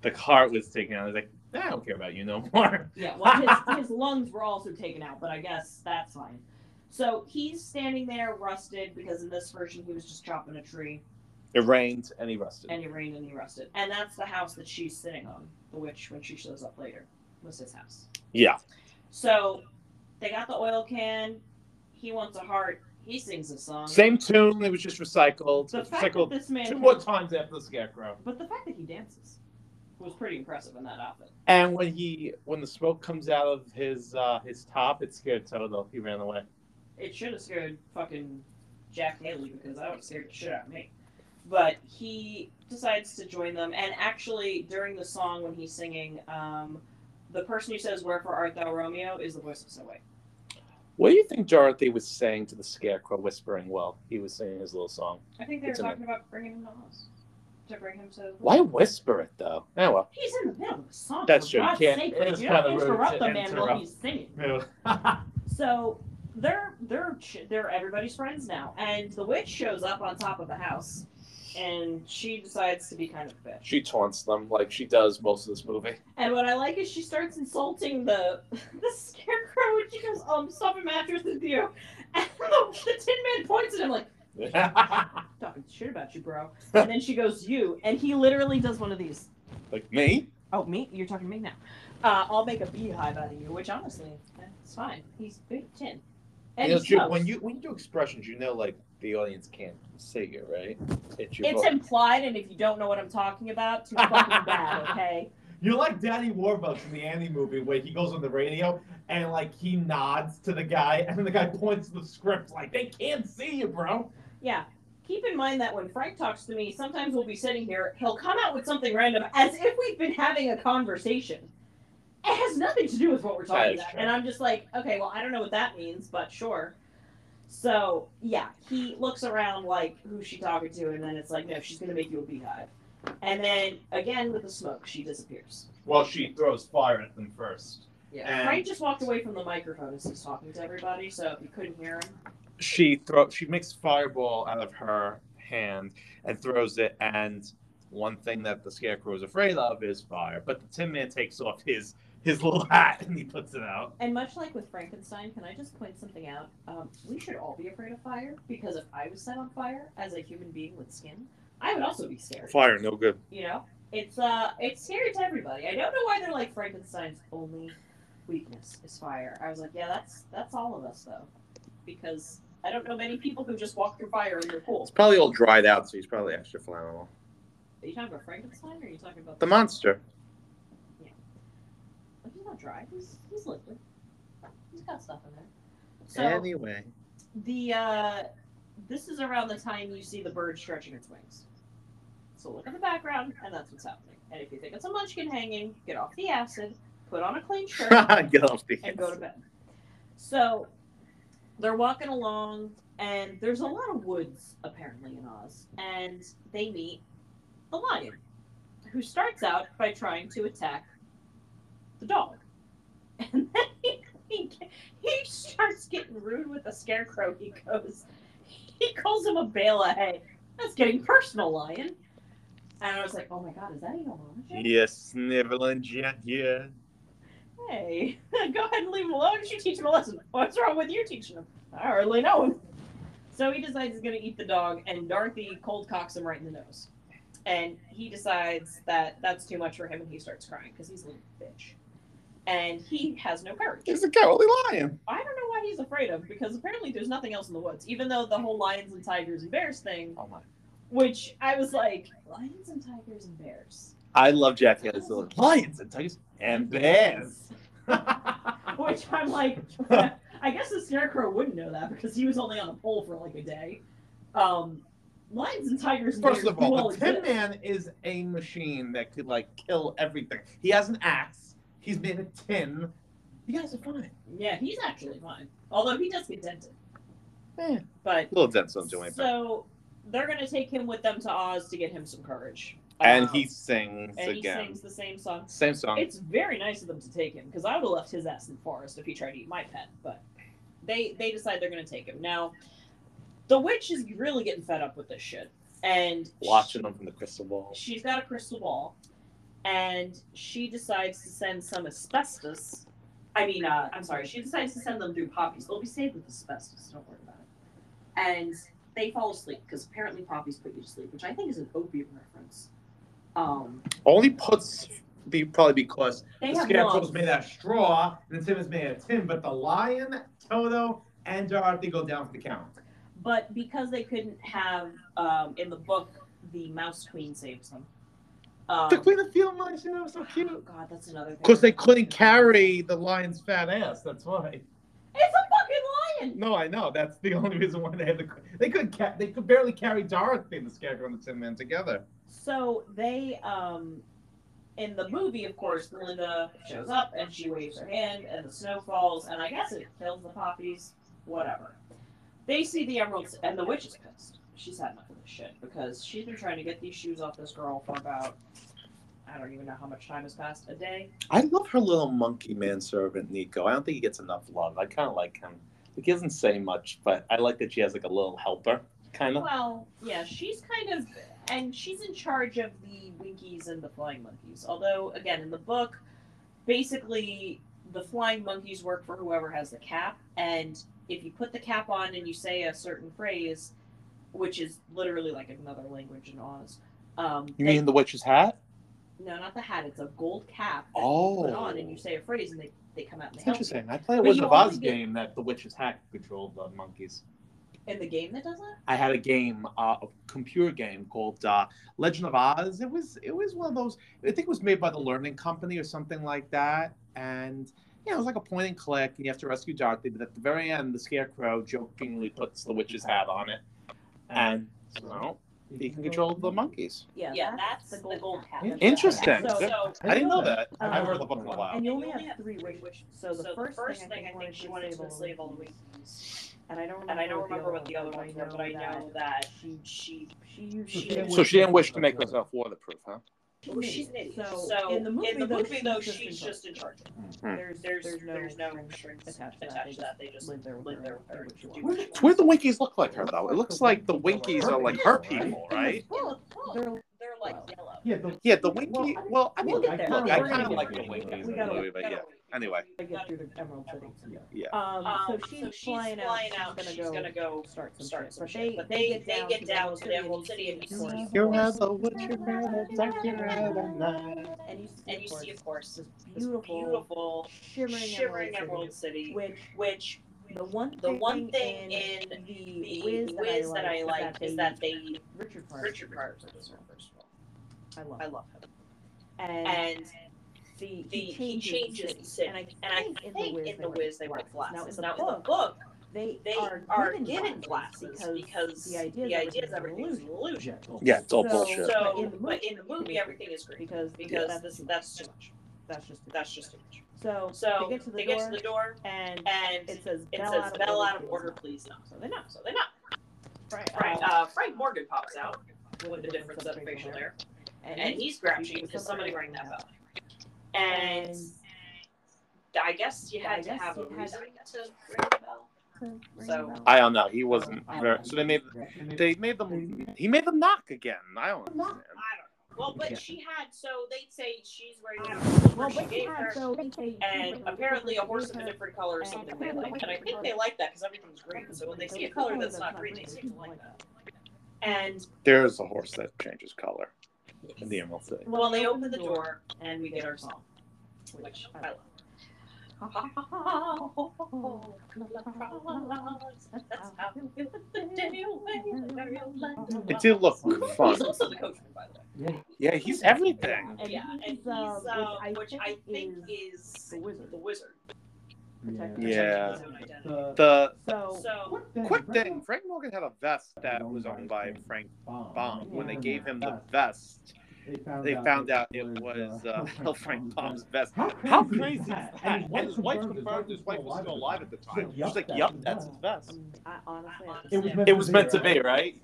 the cart was taken out. I was like, I don't care about you no more. Yeah, well, his, his lungs were also taken out, but I guess that's fine. So he's standing there rusted because in this version he was just chopping a tree It rained and he rusted. and it rained and he rusted. And that's the house that she's sitting on, the witch, when she shows up later, was his house. yeah. So they got the oil can. He wants a heart. He sings a song. Same tune. It was just recycled. The It's fact that this man two more times after the scarecrow. But the fact that he dances was pretty impressive in that outfit. And when he when the smoke comes out of his uh his top, it scared Toto. He ran away. It should have scared fucking Jack Haley because that would have scared the shit out of me. But he decides to join them, and actually, during the song when he's singing, um, the person who says "Wherefore art thou, Romeo" is the voice of Snow White. What do you think Dorothy was saying to the Scarecrow, whispering while he was singing his little song? I think they were It's talking about bringing him to Oz. To bring him to. Why whisper it though? Oh well. He's in the middle of a song. That's for true. You God's can't- sake, it is you don't kinda rude interrupt to the man while interrupt. he's singing. So they're they're ch- they're everybody's friends now, and the witch shows up on top of the house, and she decides to be kind of a bitch. She taunts them like she does most of this movie. And what I like is she starts insulting the the scarecrow, and she goes, "Um, stop a mattress with you," and the, the Tin Man points at him like, "Talking shit about you, bro." And then she goes, "You," and he literally does one of these. like me? Oh, me? You're talking to me now. Uh, I'll make a beehive out of you, which honestly, it's fine. He's big tin. And You know, he when you when you do expressions, you know, like the audience can't see you, right? It's your It's voice. implied, and if you don't know what I'm talking about, too fucking bad, okay? You're like Daddy Warbucks in the Annie movie where he goes on the radio and like he nods to the guy and then the guy points to the script like they can't see you, bro. Yeah. Keep in mind that when Frank talks to me, sometimes we'll be sitting here, he'll come out with something random as if we've been having a conversation. It has nothing to do with what we're talking about. true. And I'm just like, okay, well, I don't know what that means, but sure. So, yeah, he looks around like, who's she talking to? And then it's like, no, she's going to make you a beehive. And then, again, with the smoke, she disappears. Well, she throws fire at them first. Yeah. And- Frank just walked away from the microphone as he's talking to everybody, so if you couldn't hear him, She throw she makes fireball out of her hand and throws it and one thing that the scarecrow is afraid of is fire. But the Tin Man takes off his his little hat and he puts it out. And much like with Frankenstein, can I just point something out? Um, we should all be afraid of fire because if I was set on fire as a human being with skin, I would also be scared. Fire, no good. You know, it's uh, it's scary to everybody. I don't know why they're like Frankenstein's only weakness is fire. I was like, yeah, that's that's all of us though, because I don't know many people who just walk through fire in their pool. It's probably all dried out, so he's probably extra flammable. Are you talking about Frankenstein or are you talking about The monster. Yeah, But he's not dry. He's he's liquid. He's got stuff in there. So Anyway. the uh, this is around the time you see the bird stretching its wings. So look at the background, and that's what's happening. And if you think it's a munchkin hanging, get off the acid, put on a clean shirt, Get off the and go to bed. So they're walking along, and there's a lot of woods apparently in Oz, and they meet a lion, who starts out by trying to attack the dog, and then he, he, he starts getting rude with the scarecrow. He goes, he calls him a bale of hay. That's getting personal, lion. And I was like, oh my god, is that even? Yes, sniveling gent, yeah. Hey, go ahead and leave him alone. You teach him a lesson. What's wrong with you teaching him? I hardly know him. So he decides he's going to eat the dog, and Dorothy cold cocks him right in the nose. And he decides that that's too much for him, and he starts crying because he's a little bitch. And he has no courage. He's a cowardly lion. I don't know why he's afraid of because apparently there's nothing else in the woods, even though the whole lions and tigers and bears thing, Oh my. which I was like, lions and tigers and bears. I love Jack little lions and tigers And bears. Which I'm like, I guess the scarecrow wouldn't know that because he was only on the pole for like a day. Um, lions and tigers. and First of all, the Tin. Man is a machine that could like kill everything. He has an axe. He's made of tin. You guys are fine. Yeah, he's actually fine. Although he does get dented. Eh. But a Little dents don't do anything. so they're gonna take him with them to Oz to get him some courage. And Um, he sings and he sings the same song. Same song. It's very nice of them to take him because I would have left his ass in the forest if he tried to eat my pet. But they they decide they're gonna take him. Now, the witch is really getting fed up with this shit, and Watching them from the crystal ball. she's got a crystal ball, and she decides to send some asbestos. I mean, uh, I'm sorry. She decides to send them through poppies. They'll be saved with asbestos. Don't worry about it. And they fall asleep because apparently poppies put you to sleep, which I think is an opium reference. Um, Only puts be probably because they the have scarecrow's lungs. made out of straw, and the tin is made out of tin. But the lion, Toto, and Dorothy go down for the count. But because they couldn't have um, in the book, the Mouse Queen saves them. Um, the Queen of Field Mice, you know, so oh, cute. God, that's another thing. Because they couldn't carry the lion's fat ass. That's why. It's a fucking lion. No, I know. That's the only reason why they had the. They could ca- they could barely carry Dorothy and the Scarecrow and the Tin Man together. So they, um, in the movie, of course, Glinda shows up and she waves her hand, and the snow falls, and I guess it kills the poppies. Whatever. They see the emeralds, and the witch is pissed. She's had enough of this shit because she's been trying to get these shoes off this girl for about. I don't even know how much time has passed. A day. I love her little monkey manservant, Nikko. I don't think he gets enough love. I kind of like him. He doesn't say much, but I like that she has like a little helper, kind of. Well, yeah, she's kind of, and she's in charge of the Winkies and the Flying Monkeys. Although, again, in the book, basically the Flying Monkeys work for whoever has the cap, and if you put the cap on and you say a certain phrase, which is literally like another language in Oz. Um, You they- mean the witch's hat? no, not the hat. It's a gold cap that Oh. you put on, and you say a phrase, and they, they come out and they It's help you. interesting. I thought it was a Oz game that the witch's hat controlled the monkeys. In the game that does that? I had a game, uh, a computer game called uh, Legend of Oz. It was it was one of those. I think it was made by the Learning Company or something like that. And yeah, it was like a point and click, and you have to rescue Dorothy. But at the very end, the Scarecrow jokingly puts the witch's hat on it, and so he can control the monkeys. Yeah, Yeah, that's, that's the the gold gold cap. cap. Interesting. So, So, I didn't know that. Um, I haven't read the book in a while. And you only have three three wishes. wishes. So the first, thing, I think, she wanted to slave all the Winkies. And I don't remember, And I don't what remember what the other but ones were, but I know that she she she used She didn't So she didn't wish to make herself waterproof, huh? Oh, she's an idiot. So, So, in the movie, though, movie, though, she's she's just just in charge. Hmm. There's There's there's no there's no strings strings attached to that. that. They just live there with live her there with her. do Do wants. Where the Winkies look like her though? It looks like the Winkies are like her people, right? They're they're like yellow. Yeah, the, Yeah, the Winky. Well, I mean, We'll look, I kind of like the. Winkies We in the movie, but yeah. Anyway, to get through the Emerald City. Yeah. Um, Um, so she's, flying, out. She's gonna, go gonna go start some start shit. some But shit. they But they they get down, get to, down the to the Emerald City and you see, see you have a witcher at dark at night. and you see, and you see, of course, this this beautiful, beautiful shimmering, shimmering Emerald Emerald City, City, which which the one the thing one thing in, in the the Wiz, Wiz that I like is that they Richard Pryor Richard Pryor first of all. I love I him. love him. and, And the, the he changes, he changes the city, and I and I think, think in the Wiz they wear wear glasses. glasses. Now Now in in the the book, book, they, they are, are given, given glasses glasses because, the idea, the is idea is everything's an illusion. Yeah, it's all So- bullshit. So, But but in in the the movie, movie, everything is green because because that's, that's too much. that's just That's just too much. so So they get to the they door get to the door and and it says it Bell says out "Bell out of order, please." No, So they know. so they not. Right. Right. Uh, Uh, Frank Morgan pops out with the different set of facial hair, and he's grouchy because somebody rang that bell. And I guess you I had to have a you had- reason to ring the bell. So- I don't know. He wasn't very. So they made they made them. He made them knock again. I don't understand. I don't know. Well, but Yeah. she had so they'd say she's wearing a Well, she but gave yeah, her, so and apparently a horse of a different color or something they like. And I think they like that because everything's green. So when they see a color that's not green, they seem to like that. And There's a horse that changes color in the Emerald City. well, they open the door and we get our song, which I love. That's how we feel the day away. It did look He's fun. also the coachman, by the way. Yeah, he's everything. And yeah, and he's, he's uh, uh, which which I I think think is the wizard. the wizard. Protecting Yeah. his own identity. The So, So quick thing: Frank Morgan had a vest that was owned by Frank Baum. When they gave him the vest, they found out it was uh, Frank Baum's vest. How crazy is that? And his wife confirmed his wife was still alive at the time. She's like, "Yup, that's his vest." I honestly, It was meant It was meant to be, right?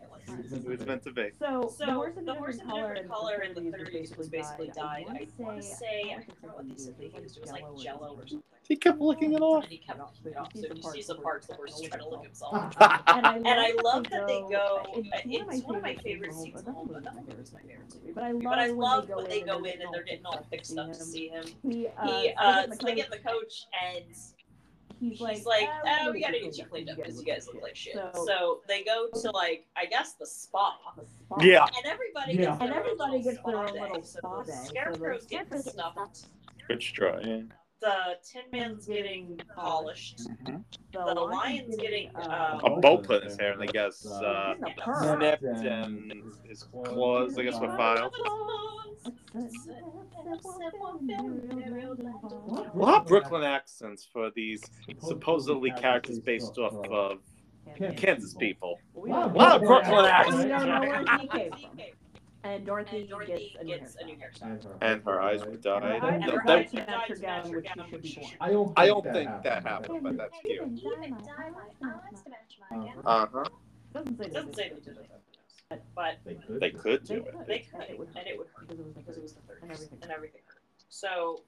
It was meant to be. So, So the horse in the a horse different in a color, different color in the 30s 30s was basically died. I want to say I forgot what they said they used. It was like Jello or something. He kept licking it off. And he kept licking it off. So if you see some parts, the horse is trying to lick himself. And I, love that they go. It's, It's one of my favorite scenes scenes in in the whole, but movie is is my my favorite favorite. But I love, when they go in and they're getting all fixed up to see him. He, uh, He, so uh, they get get in the coach and He's he's like, like, "Ah, oh, we gotta get you cleaned up because you guys look like shit. So- So they go to like, I guess the spa. the spot. Yeah. And everybody Yeah. gets And their everybody own gets their own little spa the day. So the Scarecrow's getting scarecrows get snuffed. Rich straw. Yeah. the Tin Man's getting polished. The lion's getting, uh, A bow put in his hair, and I guess uh, He's a Yes. perv. snipped and his claws, I guess, were filed. A lot of Brooklyn accents for these supposedly characters based off of Kansas people. We A lot of Brooklyn where- accents. We don't know where he came He from. came And Dorothy, And Dorothy gets a new a new hairstyle. hairstyle. And her eyes were dyed. Her eyes And No, her were that- to were match her dyed gown, which she should be gown. I don't. I don't think that happened, but that's cute. Even dye my eyes to match my gown. Uh huh. Doesn't say It doesn't say they they did it, but They could. They could They do it. could. they could, And it would and it would hurt Because it was the because it was the 30s And everything. and everything hurt. So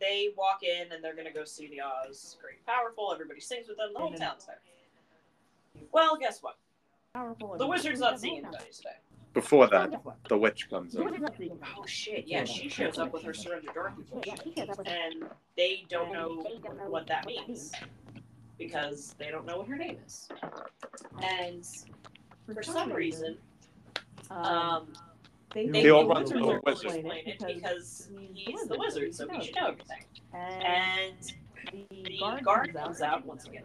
they walk in and they're gonna go see the Oz. Great, powerful. Everybody sings with them. The whole town's there. Well, guess what? Powerful. The wizard's not seeing anybody today. Before that, the witch comes in. wizard's not seeing anybody. Oh shit! Yeah, she shows up with her surrender Dorothy bullshit, and they don't know what that means because they don't know what her name is. And for some reason, um, they, they, They all run to the wizard. explain it because he's the wizard, so he should know everything. And And the the guard, guard comes out once again,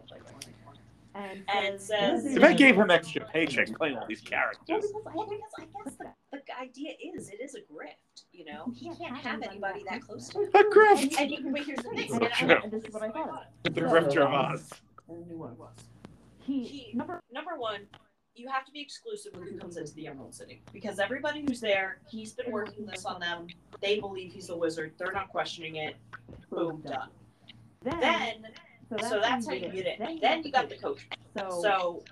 and and says, says- If I gave him extra paycheck playing all these characters, Well, because I guess the, the idea is it is a grift. You know, he can't have anybody that close to him. a grift. And, and but here's the thing. and, And and, I, and this is what I thought. The grifter of Oz. He. He, He- number number one, you have to be exclusive with who comes into the Emerald City because everybody who's there, he's been working this on them. They believe he's a wizard. They're not questioning it. Boom, done. Then, Then, so that's how you get it. Then you got the coach. So, So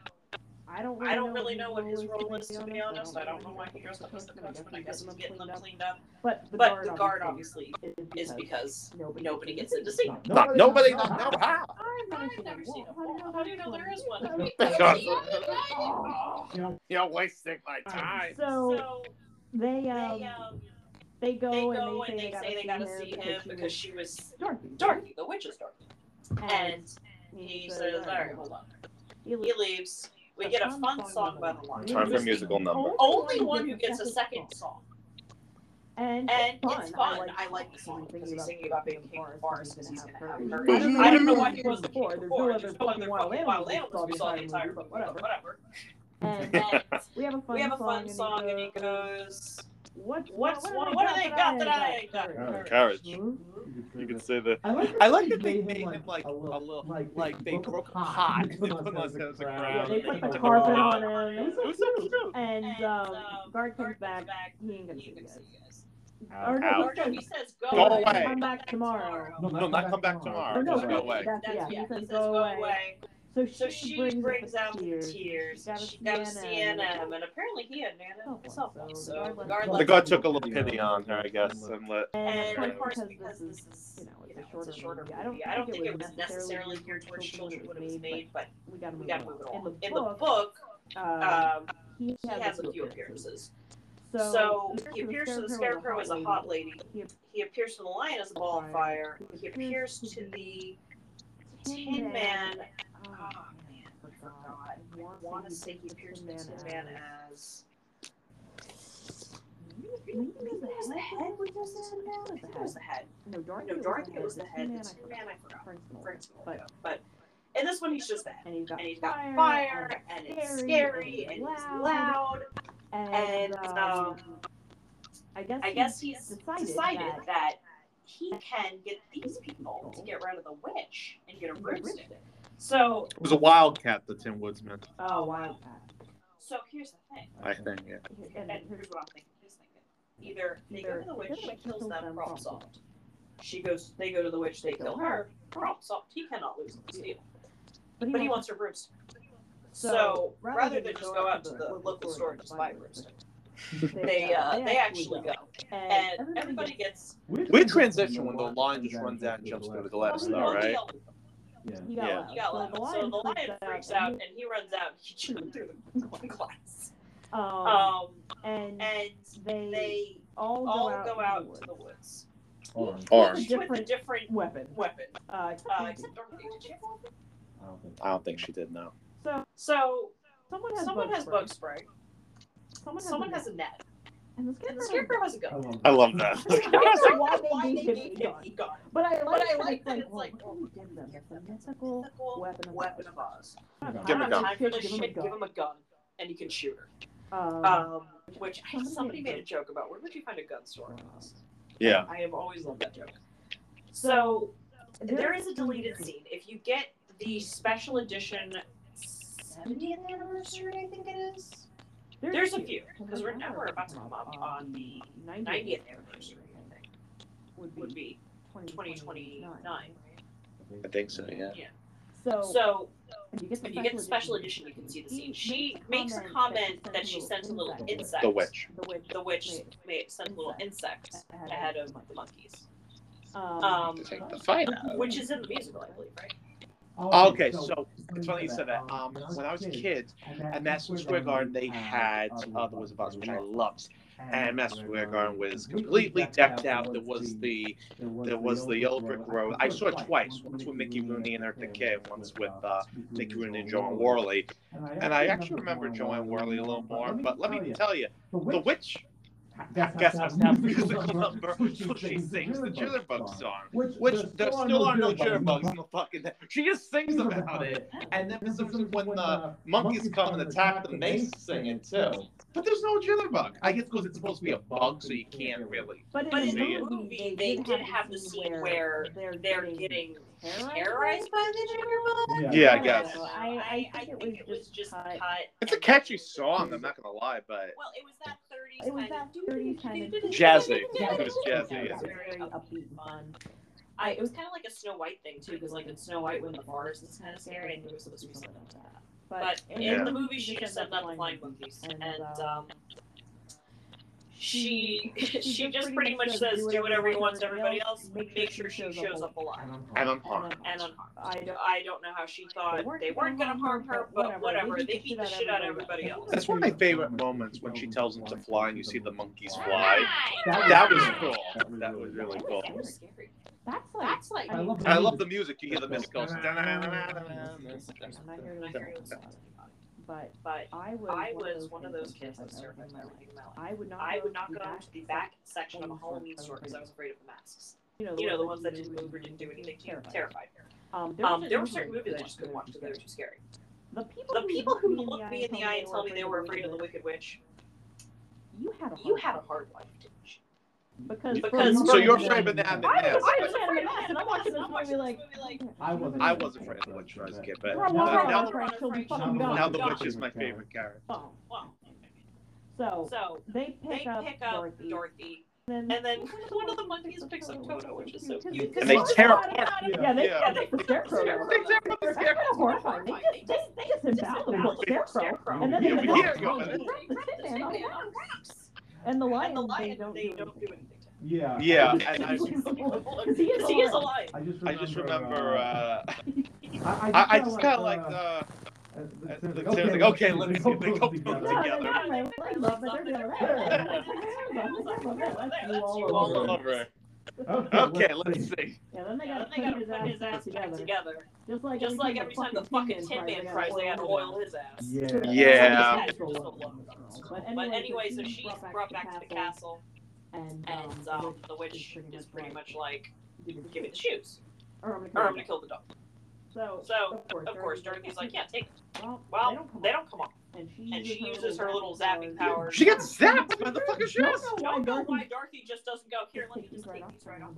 I don't. Really I don't know really know what his role is, to be honest. I don't know why he dressed up as the coach, but I guess he's getting them cleaned up. But the But guard, the guard obviously is is because nobody, nobody gets in to see. Not nobody, not no how. I've never I've seen a seen a wall. wall. How do you know there is one? You're wasting my time. So So they um they um they go they go and they say they gotta gotta see him because she was Dorothy. Dorothy, the witch is Dorothy. And And he says, all right, hold on. He He leaves. leaves. We get a fun song by the line. Time for a musical number. Only one who gets a second song. And, And fun. it's fun. I I like the song because he's singing about being king bars, of bars because he's gonna gonna have have her. her. I don't know I don't know why why he he was wasn't before. king There's before. no There's other no other fucking wild fucking animals wild animals we saw the entire movie, movie, but but whatever. And And we have a fun we have a fun and song and he goes, goes, What's What's what, what do they got that I got? Courage. Courage. You You could say that. I like, I like that they made him like a little, like they broke a pot and put they put him on as a as a crown. Yeah, crown. they put the Took carpet him on off. him. It was so cute. And, And, um, um, guard comes Guard back. back. He ain't gonna He see you can guys. see you guys. Or no, Ouch. Or no, he says go, Go away. away. Come back tomorrow. No, not come back tomorrow. Or no, Just go away. That's, That's, yeah, yeah, he he says says go go away. Away. So So she, she brings, brings out out the the tears. tears. Got a She got a CNN. CNN, and apparently he had Nana Oh, himself. so So the the guard guard The guard took a little pity on her, I guess, and let. And, And of of course, because because this this is, is, you know, it's you a know, shorter it's a shorter movie. movie. I don't think it was necessarily geared towards children when it was made, but we gotta move on. move it In on. the In the book, book, um, um, he he has a few appearances. appearances. So he appears to the Scarecrow as a hot lady. He He appears to the Lion as a ball of fire. He appears to the Tin Man. Oh, Oh man, I forgot. Want to say he appears to the Tin Man as. Maybe it was the head. It was the head. No, Dorothy, No, Dorothy was the head. Tin Man, I forgot. Frank's but but in this one he's just the and he's got And he's fire, fire, and it's scary, and it's loud, and, and um, I guess I guess he's decided decided that- that he can get these people to get rid of the witch and get a broomstick. So, It was a wildcat, the Tin Woodsman. Oh, Wildcat. so here's the thing, I think. Yeah. And and here's what I'm thinking. He's thinking either they go to the witch, she kills them, problem solved. She goes, they go to the witch, they kill her, problem solved. He cannot lose this deal, but he wants her broomstick. So rather than just go out to the local store and just buy a broomstick, they uh, they actually go, and everybody gets Weird transition when the line just runs out and jumps through the glass, though, right? Yeah. He got Yeah. loud. He got loud. So So the lion freaks out and he runs out and he jumps through the glass. Um, Um, and and they, they all go all out, go out the to the woods. Orange. Orange. Each with a different weapon. weapon. Uh, Uh, except Dorothy. Did she have one? I don't think. I don't think she did. No. so So someone has someone bug has spray. bug spray. Someone has, Someone a has a net. And the And scarecrow, the scarecrow has a I gun. I love that. I don't know why Why they they gave gave him him a a gun. gun. But I like, But I that it's like, well, like, we give them? It's a mythical Mythical weapon of Weapon Oz. of Oz. Give him a I gun. time for this a shit. gun. Give him a gun, and you can shoot her. Um, Um, which I, Somebody somebody made a made a joke about. Where would you find a gun store in Oz? Yeah. I have always loved that joke. So there is a deleted scene. If you get the special edition 70th anniversary, I think it is. There's a few because we're now we're about to come up on the 90th anniversary. I think would be 2029. I think so, yeah. So, So if you get the if you get the special edition, you can see the scene. She makes a comment that she sent a little insect. The witch. The witch. The witch made made sent a little insect ahead of the monkeys, Um, um, To take the fight out. which is in the musical, I believe, right? Okay, so it's funny you said that. Um, when I was a kid, at Madison Square Garden, they had uh, the Wizard of Oz, which I loved. And Madison Square Garden was completely decked out. There was the there was the yellow brick road. I saw it twice. Once with Mickey Rooney and Eartha Kitt, once with uh, Mickey Rooney and JoAnne Worley. And I actually remember JoAnne Worley a little more. But let me tell you, the witch guess has to have a musical number, so she sings the Jitterbug song. Which there still are no jitterbugs in the fucking. She just sings about it, and then for some when the monkeys come and attack them, they sing it too. But there's no jitterbug. I guess because it's supposed to be a bug, so you can't really. But in, the the movie, movie, they did have the scene where they're, They're getting terrorized by the jitterbug. Yeah, I guess. I, I, I think it was just cut. It's a catchy song. I'm not gonna lie, but Well, it was that 30s It was that of 30s kind of Jazzy. Yeah, It was jazzy, yeah, yeah. very upbeat fun. I, it was kind of like a Snow White thing too, because like in Snow White, when the forest is kind of scary, and knew it was supposed to be something like that. But in Yeah. the movie, she just ended up flying monkeys, and um, she she just pretty much says, "Do whatever you want to everybody else. Make sure she shows up alive." and unharmed. And unharmed. I don't. I don't know how she thought they weren't gonna harm her, but whatever. They beat the shit out of everybody else. That's one of my favorite moments when she tells them to fly and you see the monkeys fly. That was cool. That was really cool. That was scary. That's like. That's like. I love I love the music. You hear the mist goes. I'm not here to I hear it. but But I was. I was one of those kids that everything in my life. I would not. I would not go to the back section of a Halloween store because I was afraid of the masks. You know, You know, the ones that didn't move or didn't do anything to you. Terrified. Um, Um, there were certain movies I just couldn't watch because they were too scary. The people, The people who looked me in the eye and told me they were afraid of the Wicked Witch, You had a hard life. hard life, didn't you? Because Because- So you're afraid of that? I was I was afraid of that, and I'm watching this movie like. I wasn't. I was afraid of the witch when I was a kid, but Well, Now- well, now- well, Frank, she'll be fucking now now the witch is my favorite character. Oh, Well, So so they they pick up pick up Dorothy, Dorothy, and and then one of the monkeys picks up Toto, which is so cute. And they tear apart. Yeah, they, Yeah. yeah, they the scarecrow. Scarecrow. They tear apart the That's kind of scarecrow. horrifying. They just, they, they just disembowel the scarecrow, and then they Yeah, get we hear the you, dog. man. They wrap the The tin man on tin man the on wraps. wraps. And the lion, And the lion, they don't they do don't do anything to him. Yeah. Yeah, I just- I- Because he is He is a a lion. lion. I just I just remember. Uh, I, I, I just kind of like uh, the. uh, the Tim's Tim's like, okay, let's see if they go together. both Yeah, together. they got my legs up, but they're doing that. That's you all All over. Over. Okay, Okay, let's see. Yeah, then they gotta Then they put gotta his put his ass ass back back together. together. Just like Just like every time the fucking Tin Man fries, they had to oil his ass. Yeah. Yeah. But But anyway, anyway, so she's she's brought back to the castle, and, and um, um, the witch is pretty much like, give me the shoes, or I'm gonna kill the dog. So, So, of course, Dorothy's like, yeah, take it. well, Well, they don't come off. Don't come on. And she And she uses uses her little zapping power. She gets zapped by the fucking shoes. Don't know Don't know why Dorothy just doesn't go, here, let me just take these right off.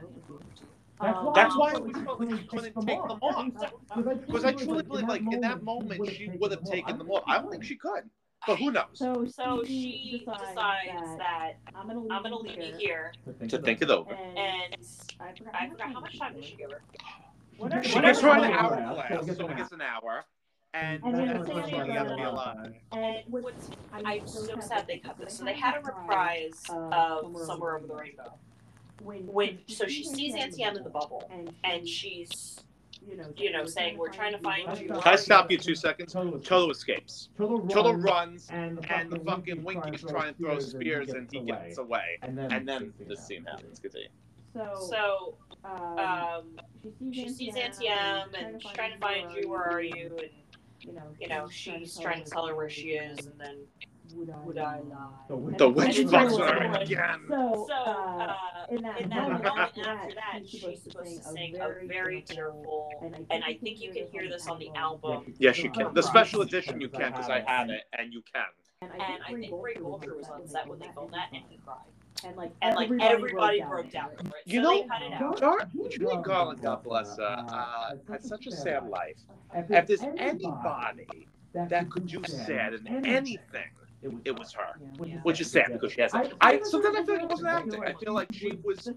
That's Um, why, That's why we we couldn't couldn't take take them off. Because I truly believe, like, in that moment, she would have taken them off. I don't think she could. But who knows? So, So she she decides that I'm gonna leave, I'm gonna leave you here, To think it over. And, and I forgot, I forgot how much time did she give her? Whatever- She Whatever gets her an hour it lasts, class, so so it gets an hour. And And then then it's the like, thing you have to be is, alive. And What's what's I'm so sad they cut this. So they had a reprise of Somewhere Over the Rainbow. when, When so she sees Auntie Em in the bubble, and, and she's you know, you know saying we're trying to find you. Can I stop you two seconds? Toto Toto escapes. Toto Toto runs, runs, and and the fucking Winky's trying to throw spears, and he gets away. And then, And then the scene happens. Continue. So, So um, um, she she sees sees Auntie Em and she's trying to find you. Where are you? And You know, you know she's trying to tell her where she is, and then Would I lie? The witch, The witch And fucks her again. So, So, uh, in that, in that moment, moment after after that, that, she's supposed to sing a very tearful, and I think you can hear this on the album. Yes, you can. The special edition you can because I have it, and you can. And I think Ray Bolger was on set when they filmed that, and he cried. And like And like everybody broke down over over it. You so know, they cut it out. Gar- Judy Garland, God bless her, uh, uh, uh had such a sad uh, life. If there's anybody that could do sad in anything, it was her. Yeah. Which is sad because she has. I sometimes I feel like it wasn't acting. I feel like she was.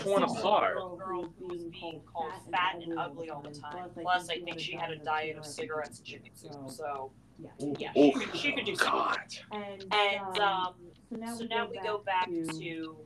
Torn apart. girl who was being called fat and ugly all the time. Plus, I think she had a diet of cigarettes and chicken soup. So, yeah, she Oh could, she could do something. God. And, And um, so so now we go back to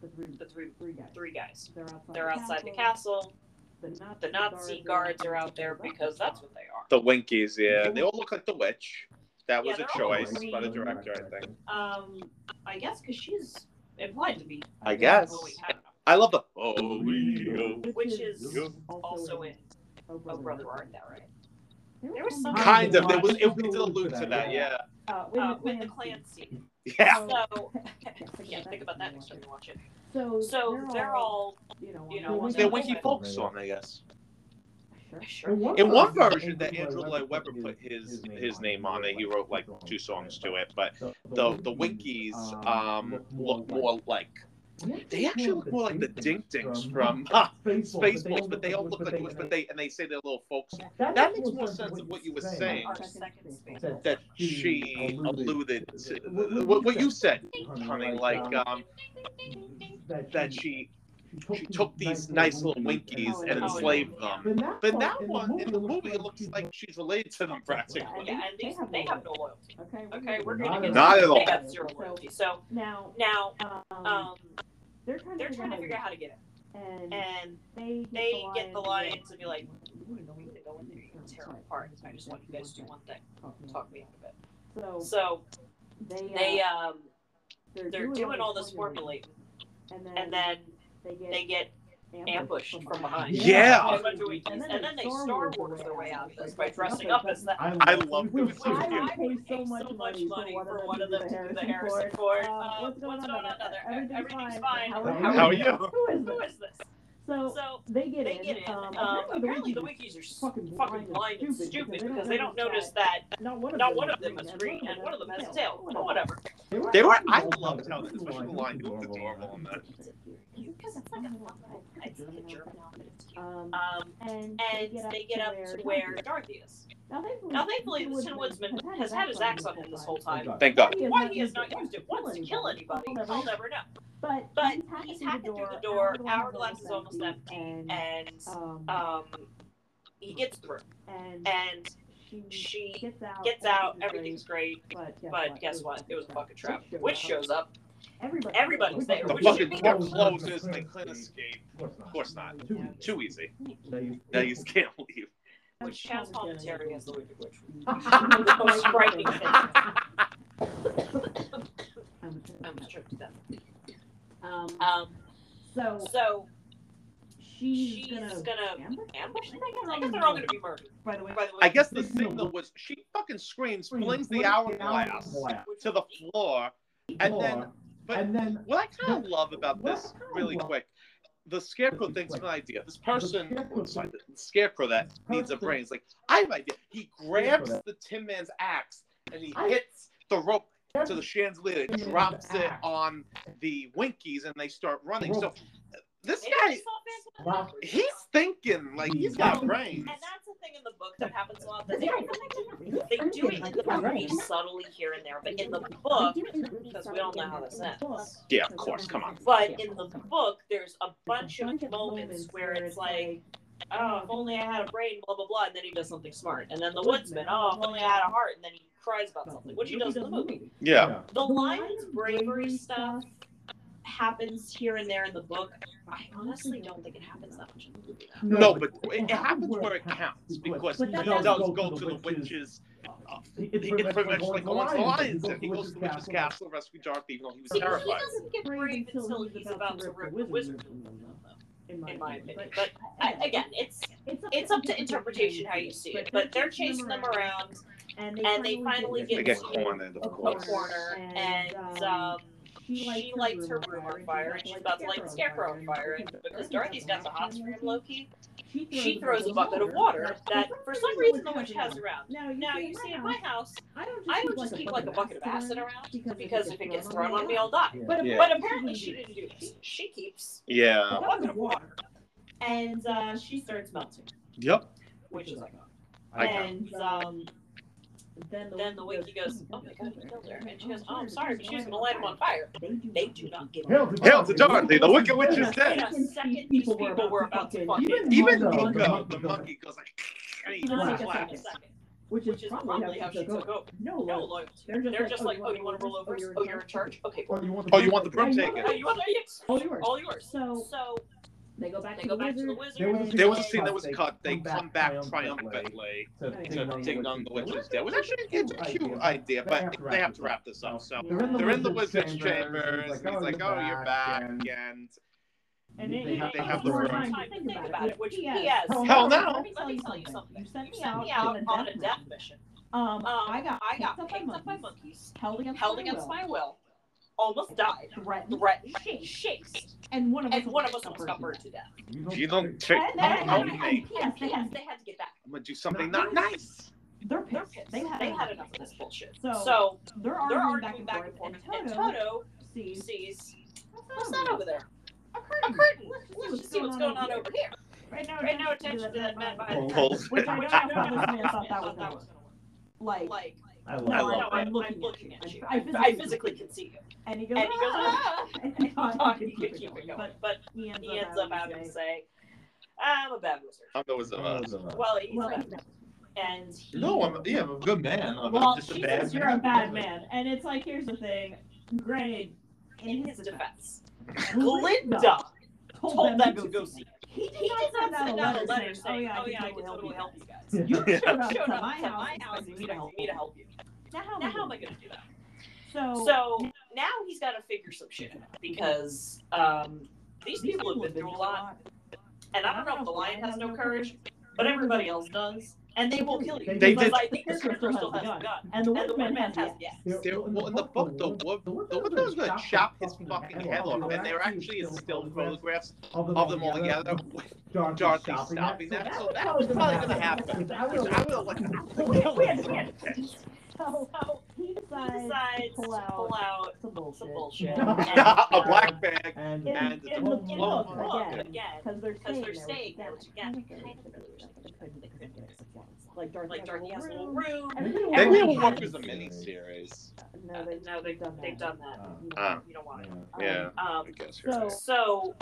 the three, the three three guys. three guys. They're outside, They're outside the castle. The Nazi, The Nazi guards are out there because that's what they are. The Winkies, yeah, they all look like the witch. That was Yeah, a they're choice by the director, I think. Um, I guess because she's implied to be. I guess. Oh, I don't. I love the. Oh, we go. Which is also in Oh Brother, aren't that right? There There was some- some- Kind of. There was. It, it did allude to that. Yeah. Uh, with Uh, the with the clan clan scene. Yeah. So, yeah, think about that next time you watch it. So, So they're all, you know, you know, the They're Winky Winky folk song, I guess. Sure. sure. In one version, that Andrew Lloyd Webber put his his name on it. He wrote like two songs to it, but the the Winkies um look more like they actually look more like the Dink Dinks from uh, Spaceballs, but they all look like the but they and they say they're little folks. That makes more sense of what you were saying. Our second space. That she alluded to what, what you said, honey, like um that she she took these nice little Winkies and enslaved them. But that one, in the movie, it looks like she's related to them practically. Yeah, and these, they have no loyalty. Okay, Okay, we're gonna get at Not at They all. have zero loyalty. So Now, now, um, um, they're trying to they're figure trying to out figure out how to get it, and and they they get the lion lions to be like, "We don't need to go in there. You're tear them apart. I just want you guys to do one thing. Talk me out of it." So So they, they uh, um they're doing all this formulating, and then, and then they get they get ambushed from behind. Yeah. By a bunch of Winkies. And then they Star Wars their way out of this by dressing up as that. I love it. it. I I would pay so much so much money money for for one of them to do the Harrison Ford. Ford. Uh, Uh, what's going on, on, Mother? Everything's, Everything's fine. fine. How, are you? you? Who is this? is this? So So they get they in. get in. Um, Um, apparently apparently the the Winkies are fucking fucking blind and stupid because they don't notice that not one of not them one is of them is green green and one of them has a tail. Whatever. They were. I loved how, especially the lion, he looked adorable in that. Because it's like a fun little, it's like a German outfit. It's cute. Um, Um, and and they get up to where Dorothy is. Now thankfully, Now, thankfully, the Tin Woodsman has had his axe on him this whole time. Thank God. Why he has not used it once to kill anybody, I'll never know. But, But he's hacking through the door, Hourglass is almost empty, and, and um, um, he gets through, and and she she gets out, gets out, everything's everything's great, great, but but guess what? It was a fucking trap. Witch Witch shows up, Everybody, everybody's there. The fucking door closes and they can't escape. Of course not. Too easy. Now you can't leave. which has commentary as the Wicked Witch. The The most frightening thing. I was choked to death. Um, Um, so so she's, she's gonna, gonna ambush. ambush them. I guess they're all gonna be murdered. By the way, By the way, I guess the signal was she fucking screams, flings the hourglass to the floor, and then. But and then what I kind of love about this, really quick, the scarecrow thinks of an idea. This person, sorry, the scarecrow that needs a brain, is like, I have an idea. He grabs the Tin Man's axe and he hits the rope to the chandelier and drops it on the Winkies, and they start running. So this They guy, just he's thinking like he's got brains. And that's the thing in the book that happens a lot. That they, they do it in the movie subtly here and there, but in the book, because we all know how this ends. Yeah, of course. Come on. But in the book, there's a bunch of moments where it's like, oh, oh, if only I had a brain, blah blah blah, and then he does something smart. And then the woodsman, oh, if only I had a heart, and then he cries about something, which he does in the movie. Yeah. The lion's bravery stuff happens here and there in the book. I honestly don't think it happens that much in the movie. though. No, but it, it happens where it counts because But he that does doesn't go to the witches. Uh, it's pretty much like going to the lions. and He goes to the witch's castle, rescue Dorothy, even though he was See, he doesn't get brave until he's about to rip the wizard, in my opinion. But I, again, it's it's up to interpretation how you see it. But they're chasing them around, and and they finally They get get to cornered, of a course. corner, and um, she lights her room on fire, and she's about to light the scarecrow on fire, and because Dorothy's got the hot for him, Loki, she throws a bucket of water that for some reason the witch has around. Now, Now you see in my house, I don't just keep like a bucket of acid around because because if it gets thrown on me, I'll die. But, Yeah. But apparently she didn't do this. She keeps Yeah. a bucket of water, and uh, she starts melting, Yep. which is like, and um, then then the wiki goes, "Oh my god, you killed her," and she goes, "Oh, I'm sorry, but she was gonna light him on fire." They do They do not give Hail it. to Hail to Dorothy, the Wicked Witch is In dead. a second, these people were about to fucking. Even Even Mungo, Mungo, the the monkey monkey, goes like, and he Like a second. Which Which is probably how she took over. No, No no. loyalty. They're just They're like, just oh, like, oh, you oh, wanna you want to roll over? Oh, you're in Oh, you're in charge? Okay, oh, cool. Oh, you want the Oh, you want the broom taken? Oh, you want the yes? All yours. All yours. So So they go back they to go the back to the wizard. There was a. There was a scene that was cut. They come back come back triumphantly. triumphantly to Okay. to take on the witch's witches dead. It was actually it's a cute idea, but they have to wrap this up. So They're in the, they're in the wizard's wizard's chambers, chambers. He's like, "Oh, you're back," and and And They it, have- they have the room. time Time to think about it, which he he has. has. Hell no. Let me tell you something. You sent me out, on on a death mission. Um, Um, I got I got picked picked up up by monkeys, monkeys, held against held against my will, almost died, threatened, threatened, shakes, shakes, and one of us and one of us almost got burned burned to death. you don't take And then, help and, me. and yes, they had, they had to get back. I'm gonna do something not nice. they're They're pissed. pissed. They had, They had enough of this bullshit. So, So they're they're arguing arguing back and forth, and Toto Toto sees sees what's what's that over there? A A curtain. curtain. Let's just see what's going on over here. Right now, Right now, attention to that man behind the Pulls. curtain. Which I don't know how this man thought that was gonna work. Like, Like, I No, no, love no, it. I'm I'm looking looking at at you. you. I I physically- physically can see you. and he goes, And he goes, ah! ah! and And he thought thought he he could could keep it going, But but he he ends up having to say, I'm a bad wizard. I'm the wizard. I love. Well, he's well, right. And he, No, I'm yeah, I'm a good man. I'm well, just a bad says you're a bad man, and it's like, here's the thing. Granted, in his defense, Glinda Glinda told, told them them to go see it. He did not send out a letter letter saying, saying, "Oh yeah, I can totally help you guys. guys." You showed up to my house my house expecting and me to help me you. to help you. Now how, am I going to do that? So, So now he's got to figure some shit out because um, these people have been through a lot, and I don't know if the lion has no courage, but everybody else does, and they will kill you. They because did- I think the scarecrow still has a gun, and the and the woodman woodman has has yes. yes. There, well, in the book, the wood, the wood was gonna chop his fucking head off, and there are actually is still photographs of them all together with Dorothy stopping that. So that was probably gonna happen. I would have like. So he He decides, decides to pull out, pull out some bullshit. some bullshit. a black bag. And, In, And in the the book book again, again, because they're because staying they're there, staying there, which which again, kind of really wish they couldn't- they get it once. Like Dorothy, like has Dorothy a has a little little room. room. Everybody They already will has work as a it. miniseries. No, they, No, they've done that. they've done that. You Ah. don't- You don't want it. Yeah, Um, I Um, guess you're So, right. so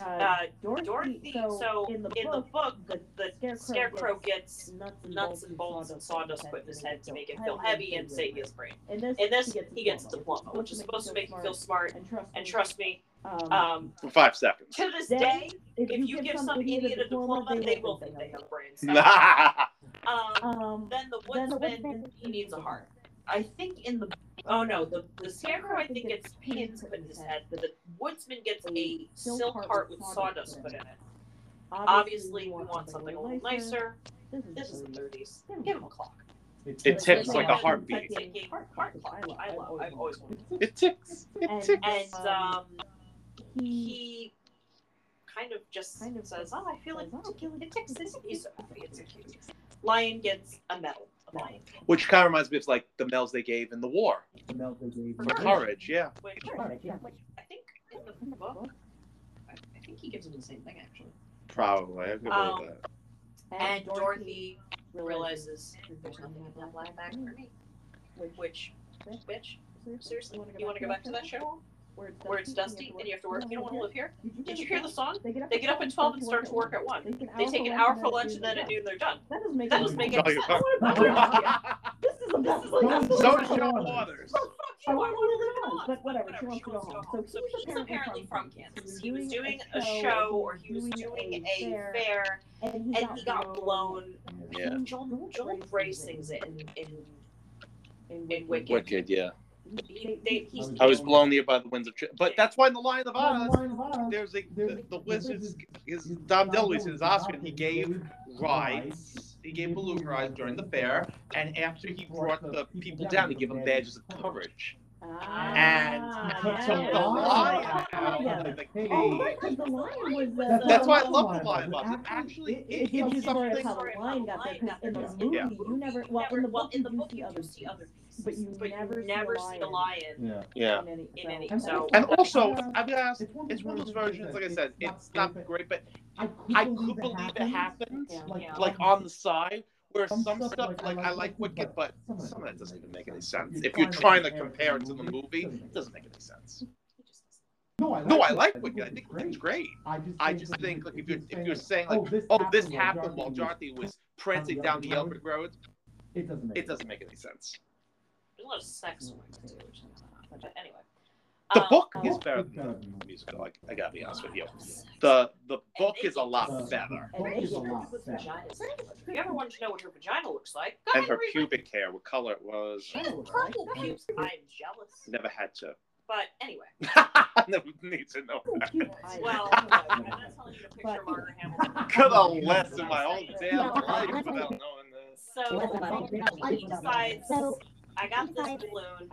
uh, uh, Dorothy, Dorothy, so, so in the in the book, book, the, the scarecrow, scarecrow gets gets nuts and, nuts and bolts and sawdust put in his head to make him feel heavy and save his brain. In this, In this, he he gets a diploma, which is supposed to make him feel smart. and trust. And me, trust me, um, um, For five seconds. to this day, if you give some idiot a diploma, they will think think they have brains. yeah, Um, Um, then the Then the woodsman, woodsman- he needs a heart. I think in the oh no, the the scarecrow I think gets pins put in his head, but the woodsman gets a silk heart with sawdust put in it. Obviously, we want something a little nicer. This is the 30s. Give him a clock. It ticks like a heartbeat. Ticking heart, heart clock. I love. I've always wanted. It ticks. It ticks. And um, he he kind of just Kind of says, says, "Oh, I feel like "Oh, it ticks." This he's so. It's so cute. Lion gets a medal. A lion. Which kind of reminds me of like the medals they gave in the war the milk they gave for me. courage. Yeah. Which Courage, yeah. I think in the book, I I think he gives him the same thing actually. Probably. I could Um, that. And Dorothy realizes there's nothing in that line bag for me. Which, bitch, seriously, you want to go back to that show where it's dusty and you have to work? You don't want to live here? Did you hear the song? They get up, They get up at 12 and start to work at 1. They take an hour for lunch and then at noon they're done. That doesn't make That any doesn't make sense. any sense. you- I wanna- I wanna- This is the best. Don't- like, So Sean the- Waters. I want to live whatever but whatever. She wants to go home. So he's apparently from Kansas. He was doing a show or he was doing a fair and and he got blown. Yeah. Joel, Joel Grey sings it in, in, in in Wicked. Wicked. Yeah. He, they, I was blown near by the winds of. Ch- but that's why in the Lion of Oz, the of Oz, there's a the, the the wizards. wizards- His Dom DeLuise, his Oscar, he gave rides. He gave balloon rides during the fair, and after he brought the people down, he gave them badges of courage. And Ah, so yeah. the lion out of the Hey. Oh, cage. right, 'cause the lion was the. That's That's why I the love the lion was. box. It actually It- it It gives you gives the something. how the lion got there, because in the movie, Yeah. you never, well, in the book, you do see other see other pieces, but you never see never a see the lion. lion Yeah. Yeah. in any, in any. so- So And also, I'm gonna ask. It's one, of those versions, like I said, it's not not great, but I could I believe could believe it happened. Yeah. Like, Like on the side, where Some some stuff, stuff, like, like I I like like Wicked, Wicked, but but some of that doesn't even make any sense. If you're trying trying to to compare compare it it to the movie, movie, it doesn't make any sense. No, I like No, I like think Wicked. I think it's it's great. I just I think, just like, think, like, if you're if saying, you're saying oh, like, this oh, this happened happened while was- was prancing down the Albert Albert Road, it doesn't make it doesn't make any sense. There's a lot of sex in it too, which is not- but anyway. The Um, book Oh, is better than the than musical. Like, I gotta be honest with you. The the book they is a lot the- better. the is a lot better. If you ever wanted to know what her vagina looks like, go And her read my- pubic hair, what color it was. She has purple pubes. I'm jealous. Never had to. But anyway, Never need to know that. well, I'm not telling you to picture Margaret Hamilton. Could have less in my whole damn life without knowing this. So he decides, I got this balloon.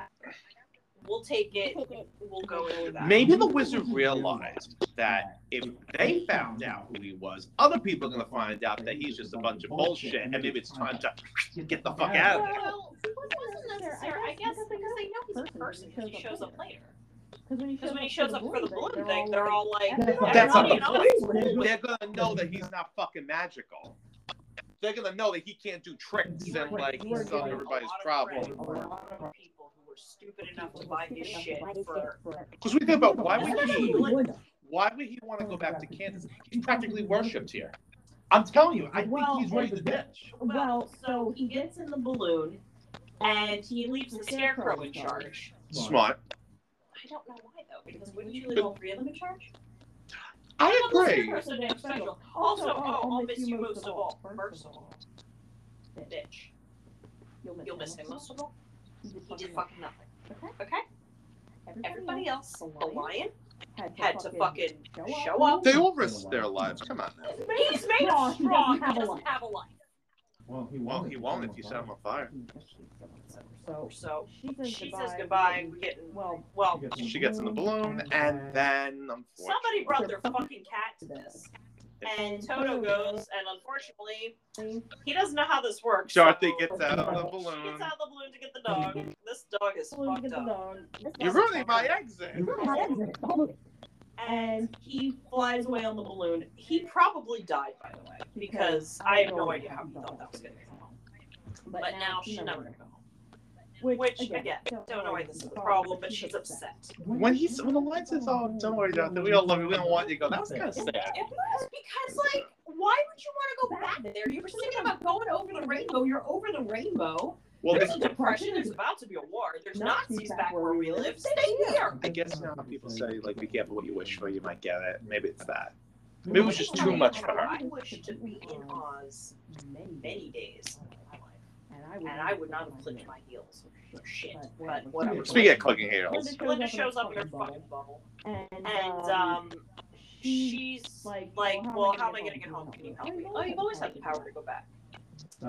We'll take it. We'll go into that. Maybe the wizard realized that if they found out who he was, other people are gonna find out that he's just a bunch of bullshit, and maybe it's time to get the fuck out of here. Well, it wasn't necessary. I guess because they know he's a person because he shows up later. Because when he shows up for the balloon thing, they're all like, That's not the point. They're gonna know that he's not fucking magical. They're gonna know that he can't do tricks and like He's solve everybody's problem. a lot of people who were stupid enough to buy his shit for Because we think about why would he why would he want to go back to Kansas? He's practically worshipped here. I'm telling you, I think he's ready to ditch. Well, so he gets in the balloon, and he leaves the scarecrow in charge. Smart. I don't know why though, because wouldn't you leave all three of them in charge? I How come agree. scarecrow's so damn special? Also, oh, I'll miss you most of all. First of all, bitch, you'll miss him most of all. He did fucking nothing. Okay? Everybody else, the lion, had to fucking show up. They all risk their lives. Come on now. He's made No, strong. He doesn't have a life. Well, he Well, won't. he won't if you set him on fire. So So she says she goodbye. says goodbye. We're getting Well, well. She gets in the balloon, and then Somebody unfortunately, brought their fucking cat to this, and Toto goes, and unfortunately, he doesn't know how this works. Dorothy so gets out of the She balloon. gets out of the balloon to get the dog. This dog is balloon fucked up. You're ruining my exit. Oh. And he flies away on the balloon. He probably died, by the way, because I have no idea how he thought that was going to go. But now she's never going to go home. Which, again, don't know why this is the problem, but she's upset. When he's when the lion says, "Oh, don't worry, Dorothy, we all love you. We don't want you to go," that was kind of sad. It was because, like, why would you want to go back there? You were thinking about going over the rainbow. You're over the rainbow. Well, There's a depression. There's about to be a war. There's Nazis back where we live. Stay here. I guess now people say like, "Be careful what you wish for. You might get it." Maybe it's that. Maybe it was just too much for her. I wish to be in Oz many many days of my life, and I would not have clicked my heels for shit. But whatever. Speaking of clicking heels, Glinda shows up in her fucking bubble, and, and um, she's like, "Well, how am I gonna get home? Can you help me?" Oh, you've always had the power to go back.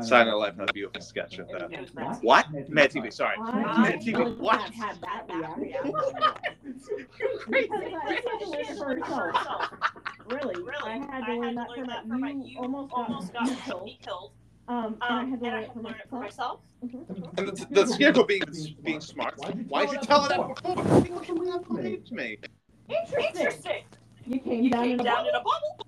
Silent Life had a beautiful sketch of that. It was Mad What? Mad TV. Sorry. Mad TV. What? have had that That reaction. reaction. Because I had to learn it for herself. Really, Really, I had to learn that for my, from my- you almost got, almost got me killed. me killed. Um, and I Um, had to and I learn it had for to learn it for myself. myself. And the, the scarecrow being being smart. Why did you tell her that before? People should have believed me. Interesting. Interesting. You came You down came in a down in bubble.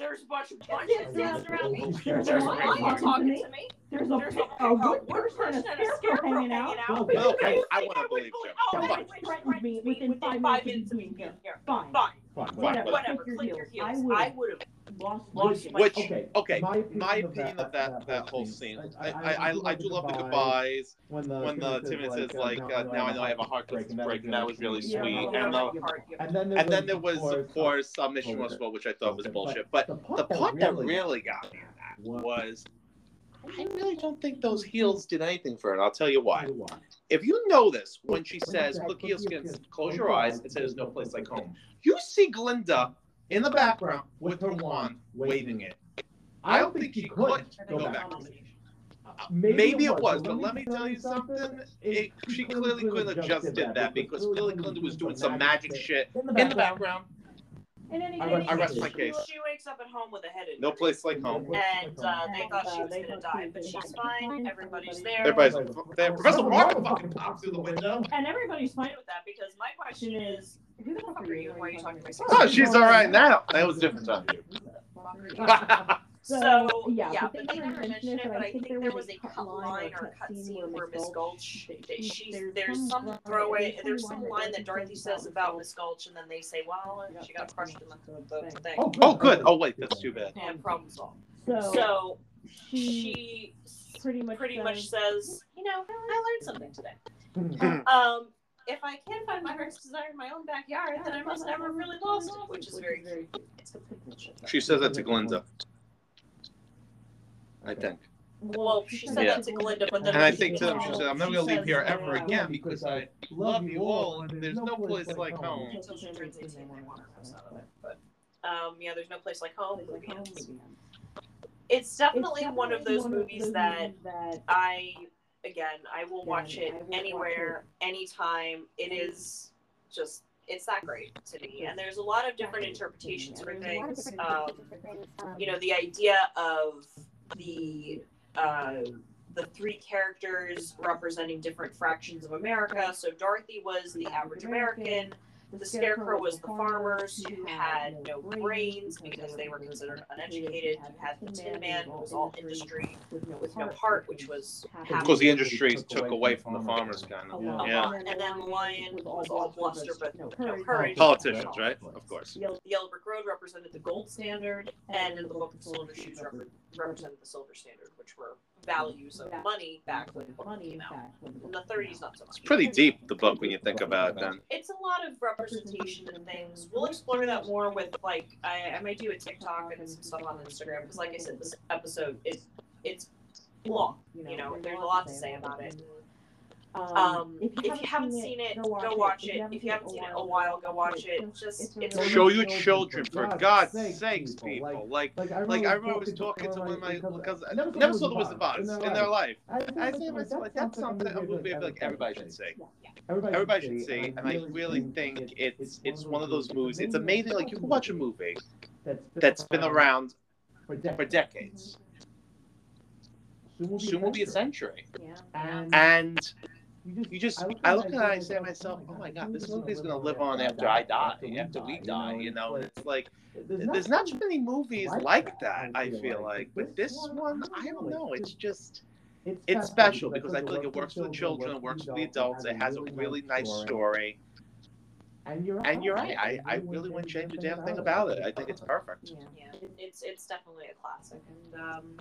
A bubble. There's a bunch of bunches Yeah. dancing around me. There's There's a a lion lion talking talking to to me. There's There's a, a, a a good wood person and a person and a scarecrow hanging out. Well, Well, okay, I wanna would believe believe- you. Oh, Someone wait, wait, threatened wait, me wait, within five five minutes minutes of of being here. here. Fine. Fine. Fine, Whatever. whatever. Whatever. Click your heels. heels. I I would have Lost Lost my my Which Okay, okay, my opinion, my of opinion of that that whole scene. I I, I I, I do love the goodbyes When the, when the Timothy Timothy says like, uh, "Now I know I have a heart that's breaking." That was really sweet. And the, And then there and then was, there was of course uh, Mission Impossible, which I thought was bullshit. But the the part that really got me in that was I really don't think those heels did anything for her. And I'll tell you why. If you notice when she says, "Look, "Look, heels, heels, close your eyes," it says, "No place like home." You see Glinda in the background with her wand waving it. I don't think she could go back. Maybe it was, but let me tell you something. It, she clearly couldn't have just did that because clearly Glinda was doing some magic shit in the background. In any I rest- case, I rest my case. She wakes up at home with a head injury. No place like home. And uh, they thought she was gonna die, but she's fine. Everybody's there. Everybody's like, there. Professor Marvel fucking pops through the window. and everybody's fine with that because my question is, who the fuck are you? Why are you talking to me? Oh, she's all right now. That was a different time. So, yeah, yeah, but but they they never never mentioned it, but I think there was a cut line or cut scene where Miss Gulch, she, she's, there's some throwaway, there's some line that Dorothy says about Miss Gulch and then they say, well, she got crushed in the, the thing. Oh, good. Oh, wait, that's too bad. And problem solved. So, So, she she pretty much pretty says, much says, you know, I learned something today. Hmm. Um, if I can't find my heart's desire in my own backyard, then I must never really lost it, which is very It's a She says that to Glinda. I think. Well, she said Yeah. that to Glinda, but then And I think to them, she said, I'm never gonna leave here ever again because I love you all and there's no place like home. Until she turns 18, they want her house out of it. But, um, yeah, there's no place like home. It's definitely one of those movies that I, again, I will watch it anywhere, anytime. It is just, it's that great to me. And there's a lot of different interpretations for things. Um, you know, the idea of the uh, the three characters representing different fractions of America. So Dorothy was the average American. The Scarecrow was the farmers who had no brains because they were considered uneducated. You had the Tin Man, who was all industry with no heart, which was half Because the industry took away from the farmers, kind of. Yeah. And then the lion was all bluster but no courage. Politicians, right? Of course. The Yellow, Brick Road represented the gold standard, and in the book of Silver Shoes represented the silver standard, which were values of money back when the book came out. In the 30s, not so much. It's pretty deep, the book, when you think about it then. It's a lot of representation and things. We'll explore that more with like I, I might do a TikTok and some stuff on Instagram because, like I said, this episode is it's long. You know, there's a lot to say about it. Um, if you haven't seen it, go watch it. If you haven't seen it a while, go watch it. Just it's Show your children, for God's God's sakes, sakes, people. people. Like, Like I like I remember I was talking to one of my cousins. I Never saw the Wizard of Oz in their life. I I say myself, like, that's something a movie I feel like everybody should see. Everybody, Everybody should see, and I really think it's it's one of those movies. It's amazing. Like you can watch a movie that's been around for for decades. decades. Soon will be a century, And and you you just I look at it and I say to myself, oh my god, this movie is gonna live on after I die, after we die. You know, and it's like there's not too many movies like that. I feel like, but this one, I don't know. It's just it's special because I feel like it works for the children, it works for the adults. It has a really nice story, And you're and you're right. I I really wouldn't change a damn thing about it. I think it's perfect. Yeah, it's it's definitely a classic, and um,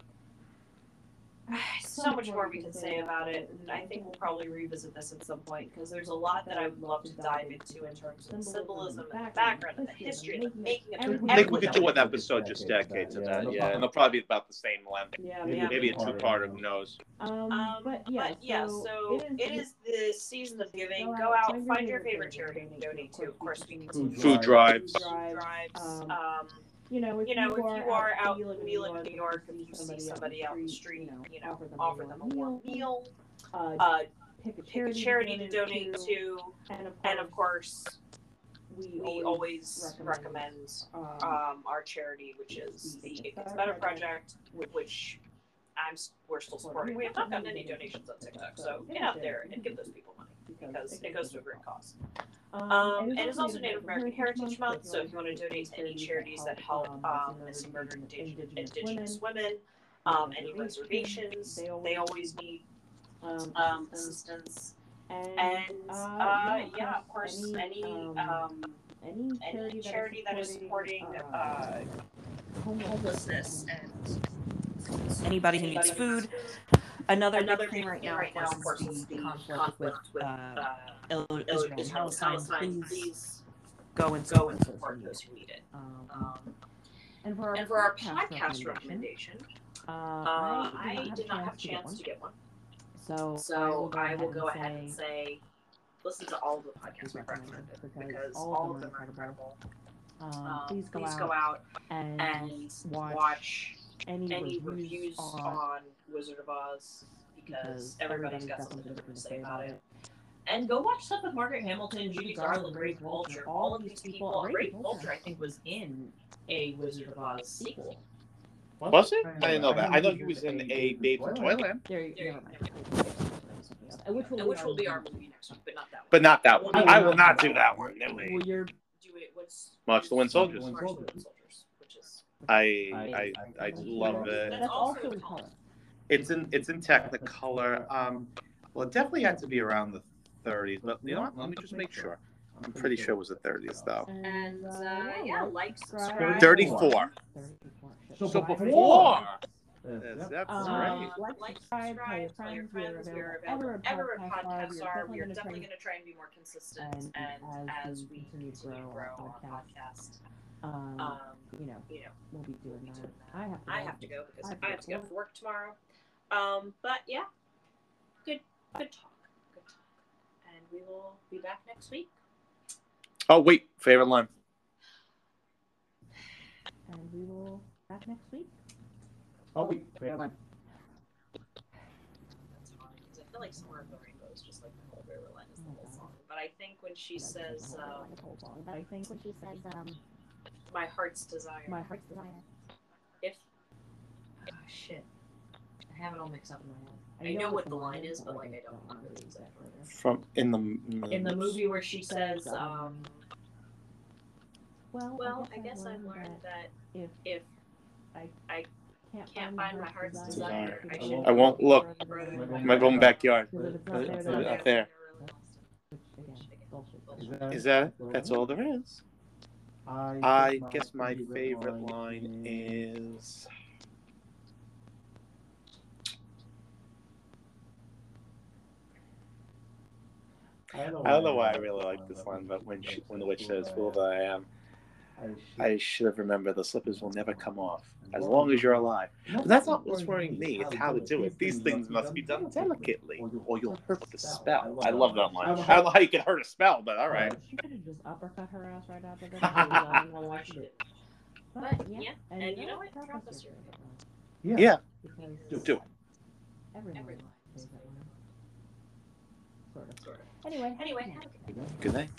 so much more we can say about it. And I think we'll probably revisit this at some point because there's a lot that I would love to dive into in terms of the symbolism and the background and the history and the making of it. I think we could do an episode just dedicated to that. Yeah, and it'll probably be about the same length. Yeah, Yeah. Maybe a two-parter. Who knows? Um, Um, but yeah, but yeah, so it is the season of giving. Go out, find your favorite charity and donate to. Of course, we can Food drives. food drives. Um, Um, you know, if you know, if you are out, you live in we live in New York, if you see somebody out in the street, you know, offer them a warm meal. uh, Uh, pick a charity, charity to donate to, and of and of course, we, we always recommend um, um, our charity, which is the It Gets Better Project, which I'm we're still supporting. We have not gotten any donations on TikTok, so get out there and give those people money because it goes to a great cause. Um, and it's also Native American Heritage Month, so if you want to donate to any charities that help um, missing murdered Indigenous, indigenous women, um, any reservations, they always need um, assistance. And uh, yeah, of course, any um, any charity that is supporting uh, homelessness and anybody who needs food. Another, another big thing right now, right now, of course, is the conflict with with uh, uh, Israel and Palestine. Palestine. Please go and go and support those who need it. Um, Um, and for our, and for our podcast recommendation, Uh, Uh, I did not have a chance to get one. So, So I will go ahead and say, listen to all of the podcasts we've recommended because all of them are incredible. Um, Um, please go please out, go out and, and watch, watch any, any reviews, reviews on Wizard of Oz because everybody's got something different to say about it. And go watch stuff with Margaret Hamilton, Judy Garland, Ray Bolger. All of these people. Ray Bolger, I think, was in a Wizard of Oz sequel. Was it? I didn't know that. I know he was in a Babe from Toyland, There, you- There you mind. And uh, which will, which will be our movie next week, but not that one. but not that one. I will not do that one. No way. Well, you're Do it. What's March the Wooden Soldiers. March the Wooden Soldiers, which is I I I love it. That's also in color. It's in it's in Technicolor. Um, well, it definitely had to be around the 30s, but you know what? Let me just make sure. I'm pretty sure it was the 30s though. and uh, yeah, like, subscribe. subscribe. 34. 34. So So before- before. Yes, That's, yep. that's Uh, right. Like, like, subscribe, tell your subscribe, tell your friends, friends, we're we're available available everywhere everywhere podcasts podcasts are. are. We are definitely gonna going to try and be more consistent and and as as we we continue to continue to grow grow our our podcast. podcast. try, um, Um, you know, you know, we'll be we'll doing be that. doing that. I have to. I go. have to go because I have I to have to go go for work tomorrow. Um, but yeah, good, good talk, good talk, and we will be back next week. Oh wait, favorite line. And we will back next week. Oh, wait, wait, wait. That's fine because I feel like "Somewhere Over the Rainbow" is just like the whole River line is the whole song. But I think when she says um, But I think When she says, um, "My heart's desire," my heart's desire. if oh, shit, I have it all mixed up in my head. I I know what the the line is, but like I don't remember remember the the exact exact. From in the In the movie where she says, um, Well, "Well, I guess I've learned that if if can't, can't find my heart's desire, I should- should I won't look. in my own backyard. Because if it's not there, up there. Which, again, bullshit. Is that that's all there is? I I guess my favorite line is. I don't know why I really like this line, but when she, when the witch says, "Fool that I am," I should have remembered the slippers will never come off as long as you're alive. But that's not what's worrying me; it's how to do it. These things must be done delicately, or you'll hurt the spell. I love that line. I don't know how you can hurt a spell, but all right. She could have just uppercut her ass right after this. I don't know why she did. But yeah, and you know what? Drop Drop us us your your favorite line. Yeah, Because do it. everyone Everyone. likes favorite line. Sort of. Sort of. Anyway. Anyway. Good night.